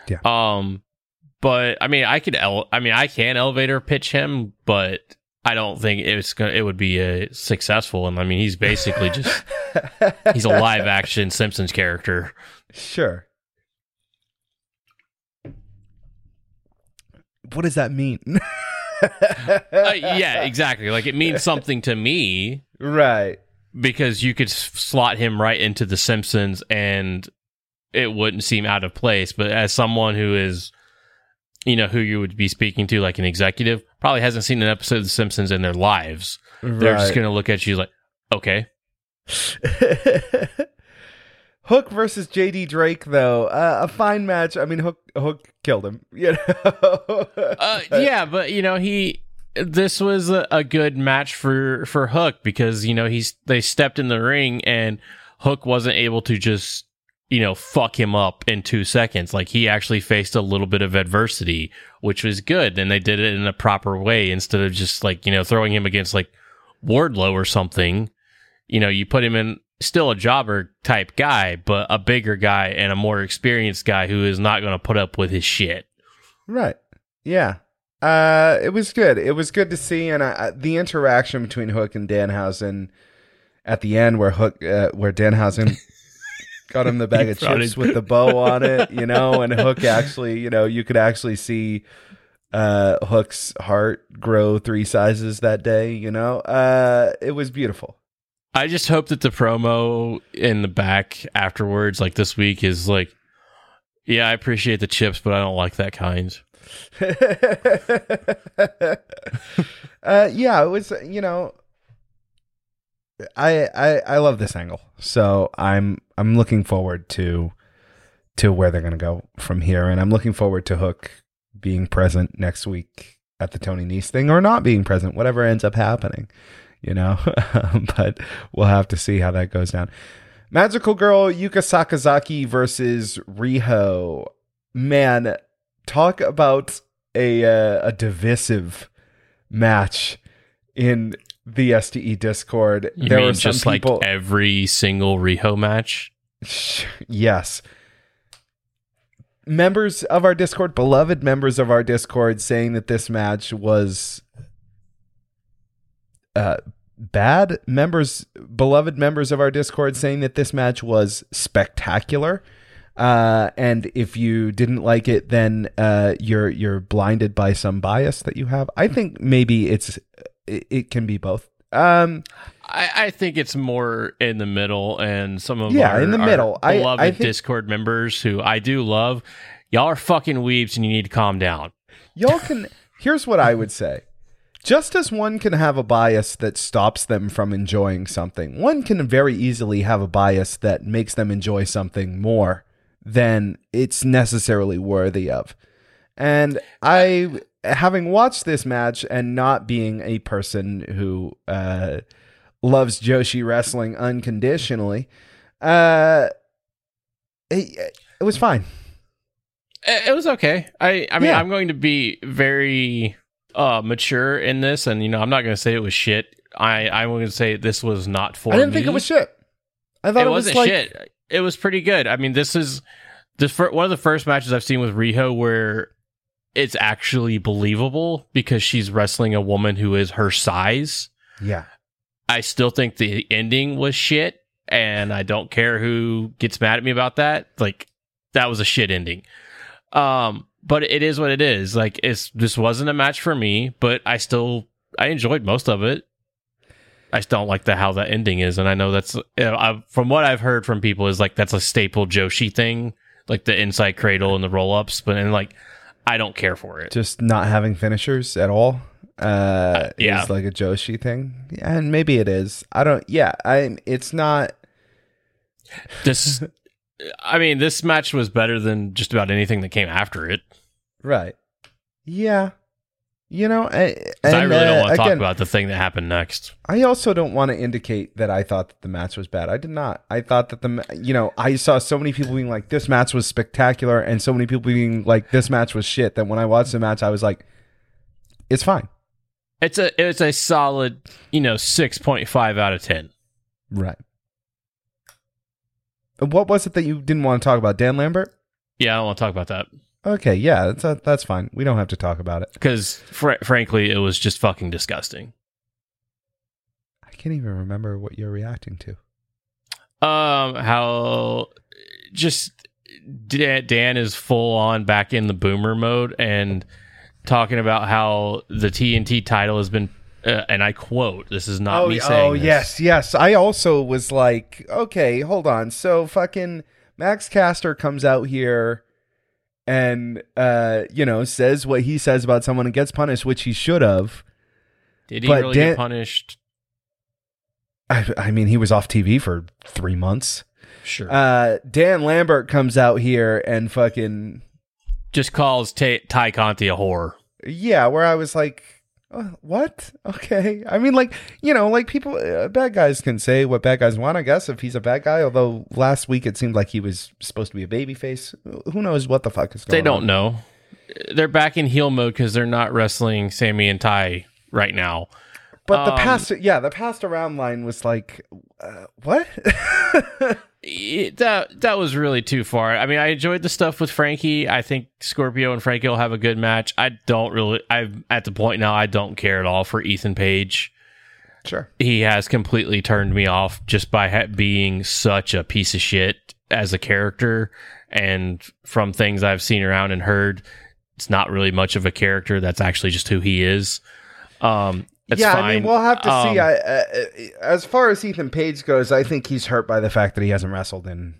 Yeah. Um, but I mean, I could ele- I mean, I can elevator pitch him, but I don't think it's gonna. It would be a successful. And I mean, he's basically just *laughs* *laughs* he's a live action Simpsons character. Sure. What does that mean? *laughs* Uh, yeah, exactly. Like it means something to me right. because you could s- slot him right into the Simpsons and it wouldn't seem out of place. But as someone who is, you know, who you would be speaking to, like an executive, probably hasn't seen an episode of The Simpsons in their lives, they're just going to look at you like, okay, *laughs* Hook versus JD Drake, though, uh, a fine match. I mean, Hook Hook killed him. *laughs* You know. uh, yeah, but you know he. This was a, a good match for for Hook because you know he's they stepped in the ring and Hook wasn't able to just you know fuck him up in two seconds. Like he actually faced a little bit of adversity, which was good, and they did it in a proper way instead of just like you know throwing him against like Wardlow or something. You know, you put him in still a jobber type guy, but a bigger guy and a more experienced guy who is not going to put up with his shit. Right. Yeah. Uh, it was good. It was good to see, and I, the interaction between Hook and Danhausen at the end, where Hook, uh, where Danhausen *laughs* got him the bag of chips it- with the bow on it, you know, and Hook actually, you know, you could actually see uh Hook's heart grow three sizes that day. You know, uh, it was beautiful. I just hope that the promo in the back afterwards, like this week, is like, yeah, I appreciate the chips, but I don't like that kind. *laughs* uh, yeah, it was. You know, I I I love this angle, so I'm I'm looking forward to to where they're gonna go from here, and I'm looking forward to Hook being present next week at the Tony Nese thing, or not being present, whatever ends up happening. You know, *laughs* but we'll have to see how that goes down. Magical Girl Yuka Sakazaki versus Riho. Man, talk about a uh, a divisive match in the STE Discord. You there mean were just people. like every single Riho match? yes. Members of our Discord, beloved members of our Discord, saying that this match was uh, bad. Members, beloved members of our Discord, saying that this match was spectacular. Uh, and if you didn't like it, then uh, you're you're blinded by some bias that you have. I think maybe it's it, it can be both. Um, I, I think it's more in the middle, and some of Yeah, our, in the middle. I- beloved I think- Discord members who I do love. Y'all are fucking weebs, and you need to calm down. y'all can. Here's what I would say. Just as one can have a bias that stops them from enjoying something, one can very easily have a bias that makes them enjoy something more than it's necessarily worthy of. And I, having watched this match and not being a person who uh, loves Joshi wrestling unconditionally, uh, it, it was fine. It, was okay. I I mean, Yeah. I'm going to be very uh mature in this, and you know, I'm not going to say it was shit. I I'm going to say this was not for. I didn't think it was shit. I thought it it, was wasn't like, shit. It was pretty good. I mean, this is this fir- one of the first matches I've seen with Riho where it's actually believable because she's wrestling a woman who is her size. Yeah. I still think the ending was shit, and I don't care who gets mad at me about that. Like that was a shit ending. Um, but it is what it is. Like it's this wasn't a match for me, but I still I enjoyed most of it. I just don't like the how that ending is, and I know that's I, from what I've heard from people is like that's a staple Joshi thing, like the inside cradle and the roll ups. But and like I don't care for it. just not having finishers at all uh yeah. is like a joshi thing yeah, and maybe it is i don't yeah i it's not This, I mean, this match was better than just about anything that came after it. right yeah you know I, 'Cause I and, really don't uh, want to talk about the thing that happened next. i also don't want to indicate that i thought that the match was bad i did not i thought that the you know i saw so many people being like this match was spectacular and so many people being like this match was shit that when i watched the match i was like it's fine It's a it's a solid, you know, six point five out of ten. right what was it that you didn't want to talk about dan lambert Yeah, I don't want to talk about that Okay, yeah, that's that's fine. We don't have to talk about it. because, fr- frankly, it was just fucking disgusting. I can't even remember what you're reacting to. Um, how just Dan is full on back in the boomer mode and talking about how the TNT title has been, uh, and I quote, "This is not me saying." oh this. yes, yes. I also was like, okay, hold on. So fucking Max Caster comes out here and uh, you know, says what he says about someone and gets punished, which he should have. Did he But really Dan- get punished? I, I mean, he was off TV for three months. Sure. Uh, Dan Lambert comes out here and fucking just calls Ta Tay Conti a whore. yeah, where I was like, uh, what? Okay. I mean, like, you know, like people, uh, bad guys can say what bad guys want, I guess, if he's a bad guy. Although last week it seemed like he was supposed to be a baby face. Who knows what the fuck is going on? They don't on? know. They're back in heel mode because they're not wrestling Sammy and Tay right now. But the Um, past, yeah, the past around line was like, uh, what? *laughs* It- that that was really too far. I mean, I enjoyed the stuff with Frankie. I think Scorpio and Frankie will have a good match. I don't really. I'm at the point now. I don't care at all for Ethan Page. sure. He has completely turned me off just by ha- being such a piece of shit as a character. And from things I've seen around and heard, it's not really much of a character. That's actually just who he is. Um, yeah, fine. I mean, we'll have to see. Um, I, uh, uh, as far as Ethan Page goes, I think he's hurt by the fact that he hasn't wrestled in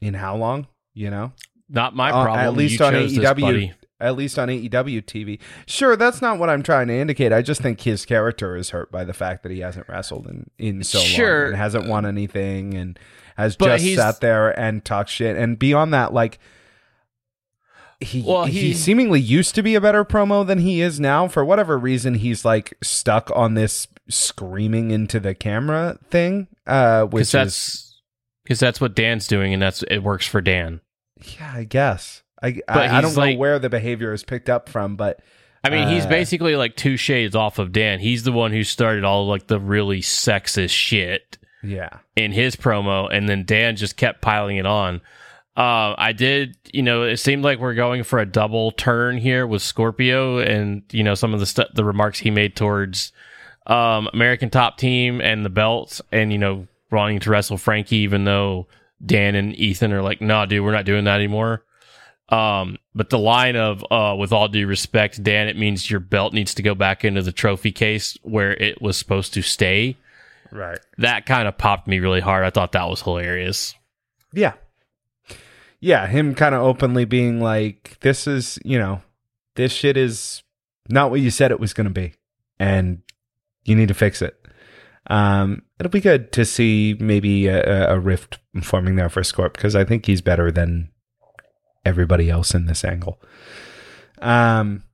in how long? You know, not my Uh, problem. at least You on AEW. At least on AEW TV. Sure, that's not what I'm trying to indicate. I just think his character is hurt by the fact that he hasn't wrestled in, in so Sure. long and hasn't won anything and has But just sat there and talked shit. And beyond that, like he, Well, he he- seemingly used to be a better promo than he is now. For whatever reason, he's like stuck on this screaming into the camera thing. Uh which because is that's because that's what Dan's doing, and that's it works for Dan. yeah, I guess. I I, I don't he's know where the behavior is picked up from, but I mean, he's Uh, basically like two shades off of Dan. He's the one who started all like the really sexist shit yeah. in his promo, and then Dan just kept piling it on. Uh, I did, you know, it seemed like we're going for a double turn here with Scorpio, and you know some of the stu- the remarks he made towards um, American Top Team and the belts, and you know wanting to wrestle Frankie, even though Dan and Ethan are like, "Nah, dude, we're not doing that anymore." Um, but the line of, uh, with all due respect, Dan, it means your belt needs to go back into the trophy case where it was supposed to stay. Right. That kind of popped me really hard. I thought that was hilarious. Yeah. Yeah, him kind of openly being like, this is, you know, this shit is not what you said it was going to be. And you need to fix it. Um, it'll be good to see maybe a, a rift forming there for Scorp because I think he's better than everybody else in this angle. Um,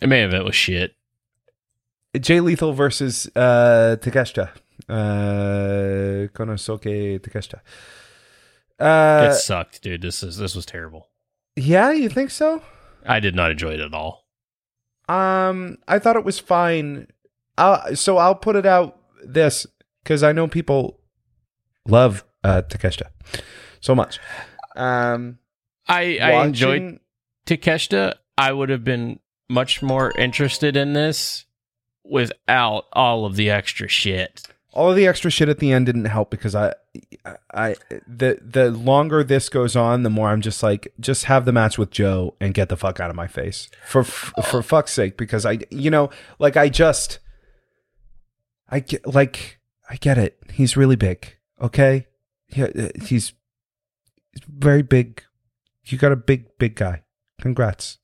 The main event was shit. Jay Lethal versus uh, Takeshita. Uh, Konosuke Takeshita. Uh, it sucked, dude. This is this was terrible. yeah, you think so? I did not enjoy it at all. Um, I thought it was fine. Uh, so I'll put it out this because I know people love uh, Takeshita so much. Um, I I enjoyed watching- Takeshita. I would have been much more interested in this without all of the extra shit. all of the extra shit at the end didn't help because I, I, the the longer this goes on, the more I'm just like, just have the match with Joe and get the fuck out of my face for for fuck's sake. Because I, you know, like I just, I get like I get it. He's really big. Okay, yeah, uh, he's, he's very big. You got a big big guy. Congrats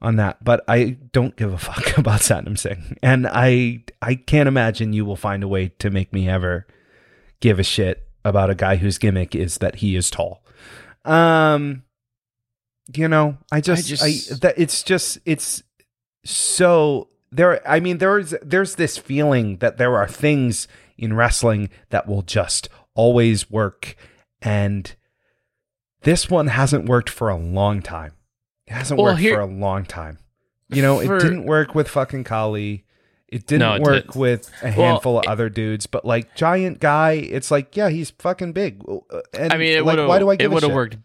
on that. But I don't give a *laughs* fuck about Satnam Singh, and I I can't imagine you will find a way to make me ever give a shit about a guy whose gimmick is that he is tall. Um, you know, I just, I just- that it's just it's so there. I mean, there's there's this feeling that there are things in wrestling that will just always work, and this one hasn't worked for a long time. It hasn't Well, worked here- for a long time. You know, For- it didn't work with fucking Khali. It didn't No, it work didn't. with a handful of other dudes, but like giant guy, it's like yeah, he's fucking big. Uh, And I mean, it like, why do I It give a would have worked.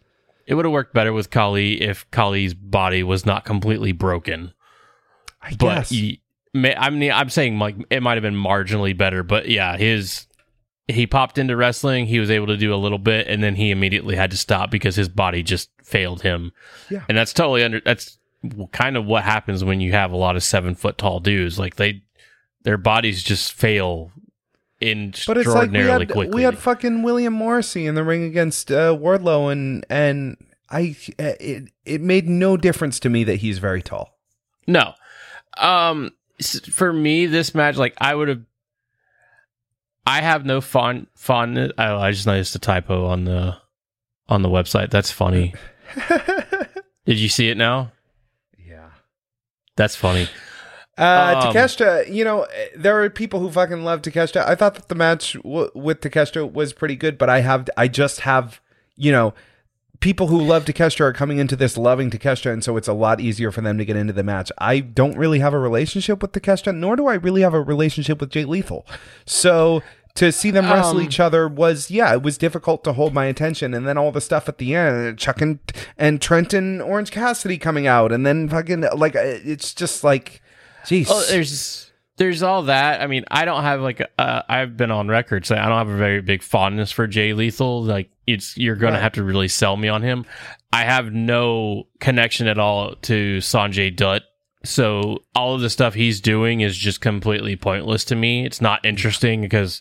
It would have worked better with Khali if Khali's body was not completely broken. I But guess. he, I mean, I'm saying like it might have been marginally better, but yeah, his he popped into wrestling. He was able to do a little bit, and then he immediately had to stop because his body just failed him. Yeah. and that's totally under. That's kind of what happens when you have a lot of seven foot tall dudes. Like they, their bodies just fail but it's like we extraordinarily had quickly. we had fucking William Morrissey in the ring against uh, Wardlow, and and I uh, it it made no difference to me that he's very tall. No. Um for me this match like I would have I have no fond fondness I, I just noticed a typo on the on the website. That's funny. *laughs* Did you see it now? Yeah. That's funny. Uh, Um, Takeshita, you know, there are people who fucking love Takeshita. I thought that the match w- with Takeshita was pretty good, but I have, I just have, you know, people who love Takeshita are coming into this loving Takeshita, and so it's a lot easier for them to get into the match. I don't really have a relationship with Takeshita, nor do I really have a relationship with Jay Lethal. So to see them wrestle Um, each other was, yeah, it was difficult to hold my attention. And then all the stuff at the end, Chuck and, and Trent and Orange Cassidy coming out, and then fucking like uh, it's just like, jeez. Oh, there's there's all that. I mean, I don't have like uh, I've been on record saying I don't have a very big fondness for Jay Lethal. Like it's you're gonna Right. have to really sell me on him. I have no connection at all to Sanjay Dutt. So all of the stuff he's doing is just completely pointless to me. It's not interesting because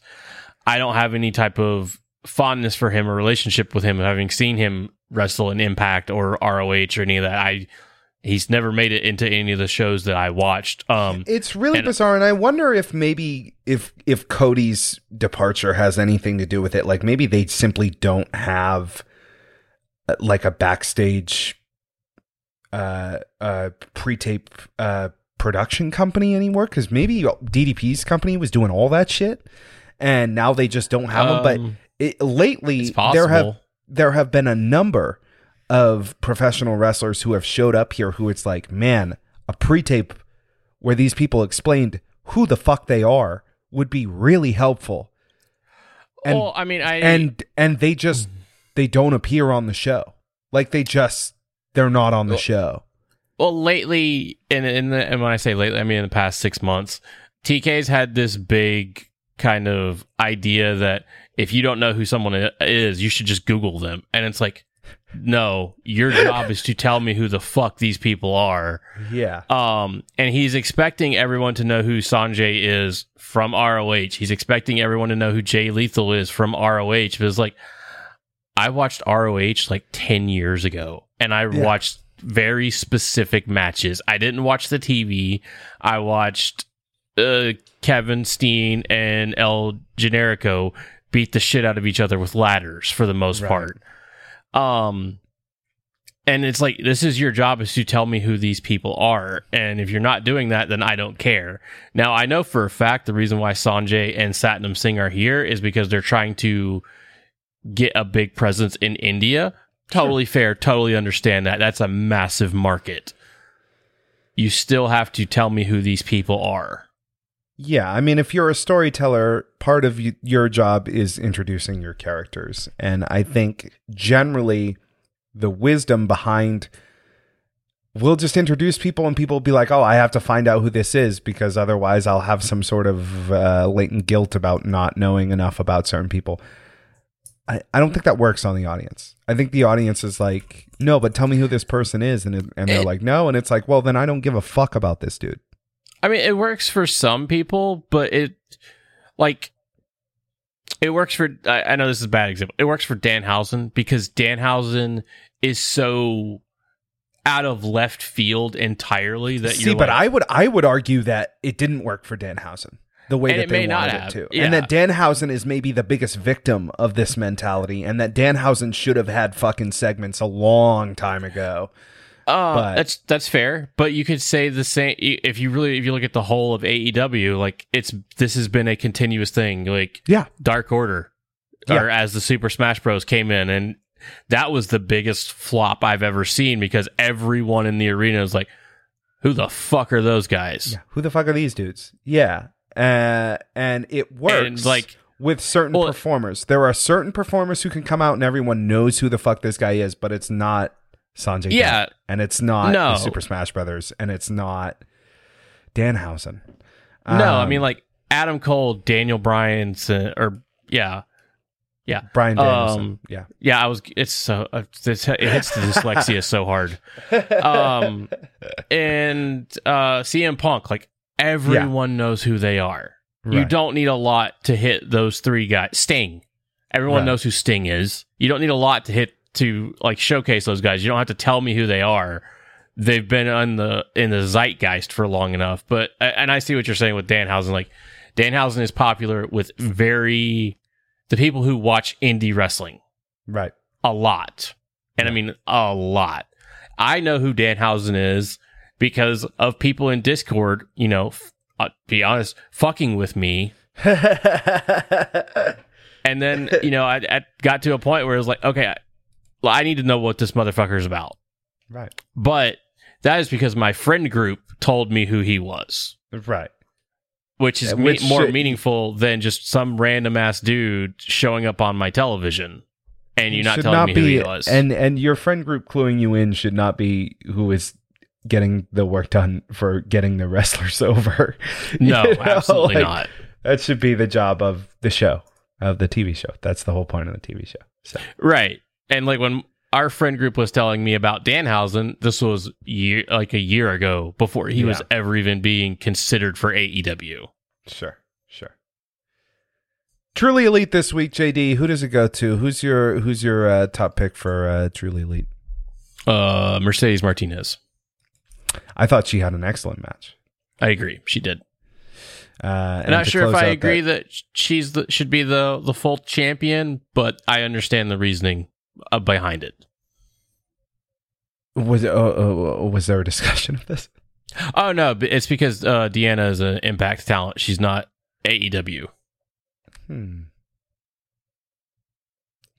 I don't have any type of fondness for him or relationship with him, having seen him wrestle in Impact or ROH or any of that. I he's never made it into any of the shows that I watched. Um, It's really And- bizarre, and I wonder if maybe if if Cody's departure has anything to do with it. Like maybe they simply don't have uh, like a backstage uh uh pre-tape uh production company anymore because maybe DDP's company was doing all that shit and now they just don't have them but Um, it, lately there have there have been a number of professional wrestlers who have showed up here who it's like man a pre-tape where these people explained who the fuck they are would be really helpful. And well, I mean, I and and they just they don't appear on the show. Like they just they're not on the show. Well, lately, in in the, and when I say lately, I mean in the past six months, TK's had this big kind of idea that if you don't know who someone is, you should just Google them, and it's like, no, your job is to tell me who the fuck these people are. Yeah. Um, and he's expecting everyone to know who Sanjay is from ROH. He's expecting everyone to know who Jay Lethal is from ROH. But it's like, I watched ROH like 10 years ago and I Yeah. watched very specific matches. I didn't watch the TV. I watched uh, Kevin Steen and El Generico beat the shit out of each other with ladders for the most Right. part. Um, and it's like this is your job is to tell me who these people are. And if you're not doing that then i don't care. Now i know for a fact the reason why sanjay and satnam singh are here is because they're trying to get a big presence in india. Totally fair. Totally understand that. That's a massive market. You still have to tell me who these people are Yeah, I mean, if you're a storyteller, part of y- your job is introducing your characters. And I think generally the wisdom behind we'll just introduce people and people will be like, oh, I have to find out who this is because otherwise I'll have some sort of uh, latent guilt about not knowing enough about certain people. I, I don't think that works on the audience. I think the audience is like, no, but tell me who this person is. And, it, and they're It- like, no. And it's like, well, then I don't give a fuck about this dude. I mean, it works for some people, but it like it works for. I, I know this is a bad example. It works for Danhausen because Danhausen is so out of left field entirely that See, you're but like, I would I would argue that it didn't work for Danhausen the way that they wanted it to, yeah. and that Danhausen is maybe the biggest victim of this mentality, and that Danhausen should have had fucking segments a long time ago. Uh, But- that's that's fair, but you could say the same if you really if you look at the whole of AEW, like it's this has been a continuous thing. Like Yeah, Dark Order, Yeah. or as the Super Smash Bros came in, and that was the biggest flop I've ever seen because everyone in the arena was like, "Who the fuck are those guys?" yeah. Who the fuck are these dudes? Yeah, uh, and it works And, like- with certain Well- performers. There are certain performers who can come out and everyone knows who the fuck this guy is, but it's not Sanjay. Yeah. Dutt, and it's not No. the Super Smash Brothers, and it's not Danhausen. No, I Um, mean like Adam Cole, Daniel Bryan, or yeah, yeah, Bryan Danielson. Um, yeah. Yeah, I was. It's so uh, it's, it hits the dyslexia so hard. Um, and uh, CM Punk, like everyone knows who they are. You don't need a lot to hit those three guys. Sting, everyone Right. knows who Sting is. You don't need a lot to hit to like showcase those guys. You don't have to tell me who they are. They've been on the in the zeitgeist for long enough. But and I see what you're saying with Danhausen. Like Danhausen is popular with very the people who watch indie wrestling Right. a lot. And I mean a lot. I know who Danhausen is because of people in Discord, you know, f- uh, be honest, fucking with me. *laughs* And then, you know, I, I got to a point where it was like, okay, I, need to know what this motherfucker is about. right. But that is because my friend group told me who he was, Right. which is Yeah, me- more should- meaningful than just some random ass dude showing up on my television and you not telling me be, who he was. And and your friend group cluing you in should not be who is getting the work done for getting the *laughs* wrestlers over. *laughs* no, You know, absolutely like, not. That should be the job of the show, of the TV show. That's the whole point of the TV show. So Right. And like when our friend group was telling me about Danhausen, this was year like a year ago before he was ever even being considered for AEW. sure, sure. Truly elite this week, JD. Who does it go to? Who's your who's your uh, top pick for uh, truly elite? Uh Mercedes Martinez. I thought she had an excellent match. I agree. She did. Uh, I'm not sure if I agree that- that, she's the should be the the full champion, but I understand the reasoning uh, behind it. was uh, uh, was there a discussion of this? Oh no, it's because uh, Deonna is an Impact talent. She's not AEW. Hmm.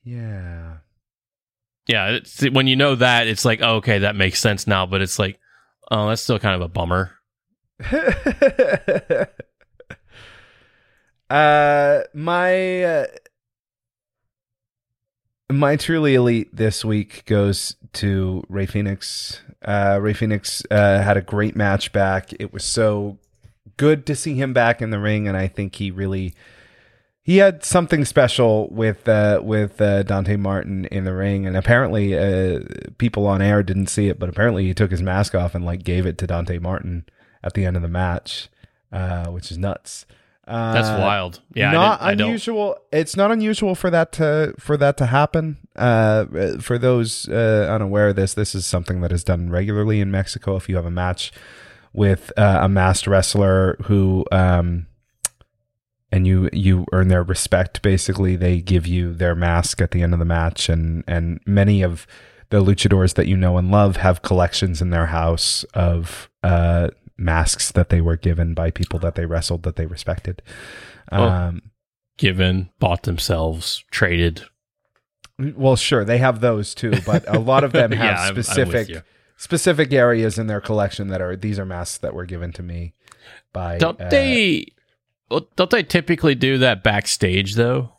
Yeah. Yeah, it's, when you know that, it's like oh, okay, that makes sense now. But it's like, oh, that's still kind of a bummer. *laughs* uh, my uh, My truly elite this week goes to Rey Fenix. Uh, Rey Fenix uh, had a great match back. It was so good to see him back in the ring, and I think he really he had something special with uh, with uh, Dante Martin in the ring, and apparently uh, people on air didn't see it, but apparently he took his mask off and like gave it to Dante Martin at the end of the match, uh, which is nuts. Uh, That's wild. Yeah, not I don't- unusual. It's not unusual for that to for that to happen. Uh, for those uh, unaware of this, this is something that is done regularly in Mexico. If you have a match with uh, a masked wrestler who, um, and you you earn their respect, basically, they give you their mask at the end of the match, and and many of the luchadors that you know and love have collections in their house of uh, masks that they were given by people that they wrestled that they respected. Oh. Um, given, bought themselves, traded. well, sure, they have those too, but a lot of them *laughs* have Yeah, I'm- I'm specific specific areas in their collection that are these are masks that were given to me by. Don't uh, they? Don't they typically do that backstage though?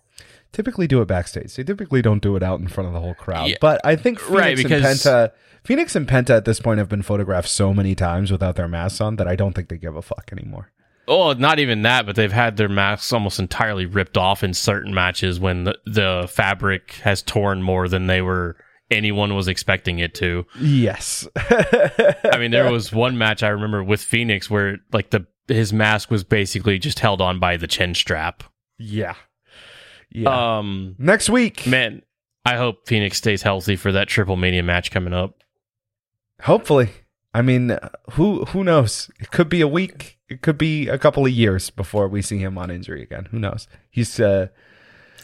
Typically do it backstage? They typically don't do it out in front of the whole crowd. Yeah. But I think Fenix Right, and Penta, Fenix and Penta at this point have been photographed so many times without their masks on that I don't think they give a fuck anymore. Oh, not even that, but they've had their masks almost entirely ripped off in certain matches when the, the fabric has torn more than they were anyone was expecting it to. Yes. I mean, there was one match I remember with Fenix where like the his mask was basically just held on by the chin strap. yeah. Yeah. Um, Next week. man, I hope Fenix stays healthy for that Triple Mania match coming up. Hopefully. I mean, who who knows? It could be a week. It could be a couple of years before we see him on injury again. Who knows? He's uh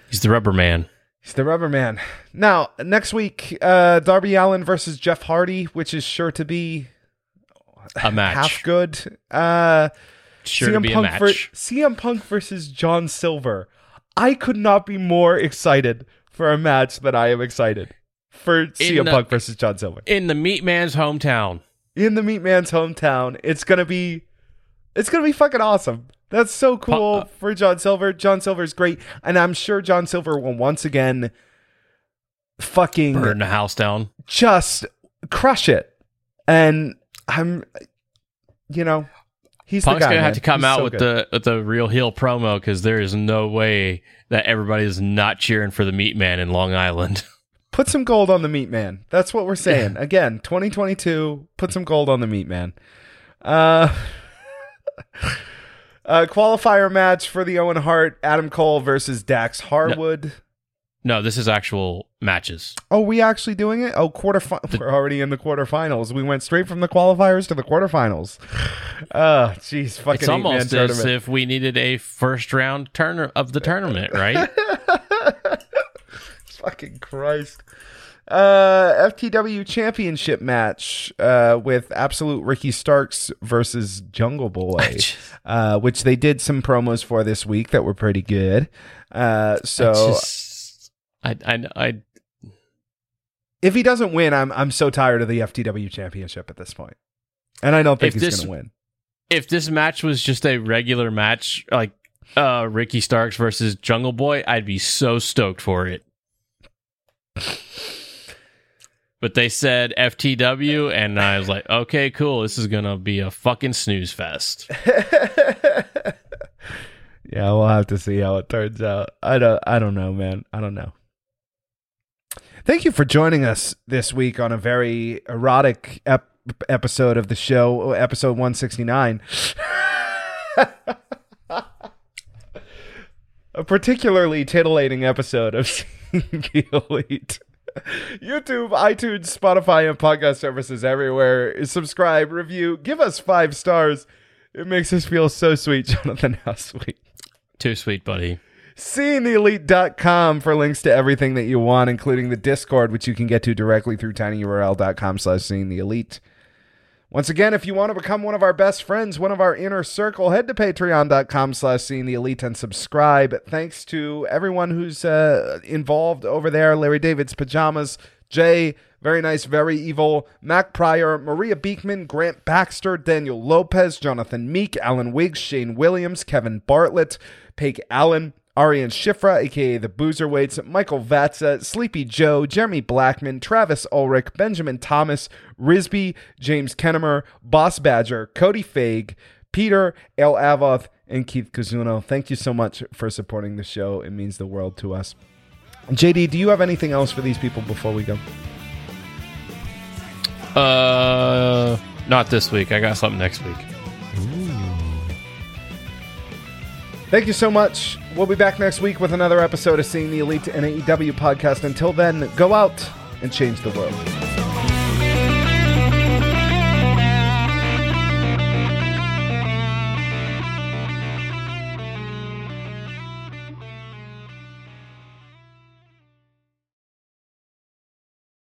He's the rubber man. he's the rubber man. Now, next week, uh Darby Allin versus Jeff Hardy, which is sure to be A match. half good. Uh sure to be a match. ver- CM Punk versus John Silver. I could not be more excited for a match than I am excited for CM the- Punk versus John Silver. in the Meat Man's hometown. in the meat man's hometown. It's gonna be it's gonna be fucking awesome. That's so cool uh, for John Silver. John Silver's great, and I'm sure John Silver will once again fucking Burn the house down. just crush it. And I'm you know he's Punk's guy. gonna have to come He's out so with good. the with the real heel promo because there is no way that everybody is not cheering for the Meat Man in Long Island. *laughs* put some gold on the meat man. That's what we're saying. Again, 2022, put some gold on the meat man. Uh *laughs* uh qualifier match for the Owen Hart Adam Cole versus Dax Harwood. No, this is actual matches. Oh, we actually doing it? Oh, quarter we're already in the quarterfinals. We went straight from the qualifiers to the quarters. Oh, jeez, fucking It's almost as tournament. if we needed a first round turn of the tournament, right? *laughs* Fucking Christ. Uh, FTW Championship match uh, with Absolute Ricky Starks versus Jungle Boy, uh, which they did some promos for this week that were pretty good. Uh, so I, I, I, if he doesn't win, I'm I'm so tired of the FTW Championship at this point. and I don't think he's gonna win. if this match was just a regular match, like uh, Ricky Starks versus Jungle Boy, I'd be so stoked for it. But they said FTW, and I was like, okay, cool. This is gonna be a fucking snooze fest. *laughs* Yeah, we'll have to see how it turns out. I don't I don't know, man. I don't know. Thank you for joining us this week on a very erotic ep- episode of the show, episode 169. *laughs* a particularly titillating episode of Elite. *laughs* YouTube, iTunes, Spotify, and podcast services everywhere. Subscribe, review, give us five stars. It makes us feel so sweet, *laughs* Jonathan. How sweet. Too sweet, buddy. SeeingTheElite.com for links to everything that you want, including the Discord, which you can get to directly through tinyurl.com slash seeing the elite. Once again, if you want to become one of our best friends, one of our inner circle, head to patreon.com slash seeing the elite and subscribe. Thanks to everyone who's uh, involved over there Larry David's Pajamas, Jay, Very Nice, Very Evil, Mac Pryor, Maria Beekman, Grant Baxter, Daniel Lopez, Jonathan Meek, Alan Wiggs, Shane Williams, Kevin Bartlett, Paige Allen, Arian Shifra, aka the Boozer Boozerweights, Michael Vatsa, Sleepy Joe, Jeremy Blackman, Travis Ulrich, Benjamin Thomas, Risby, James Kennemer, Boss Badger, Cody Faig, Peter, El Avoth, and Keith Kazuno. Thank you so much for supporting the show. It means the world to us. JD, do you have anything else for these people before we go? Uh, not this week. I got something next week. Thank you so much. We'll be back next week with another episode of Seeing the Elite and AEW podcast. Until then, go out and change the world.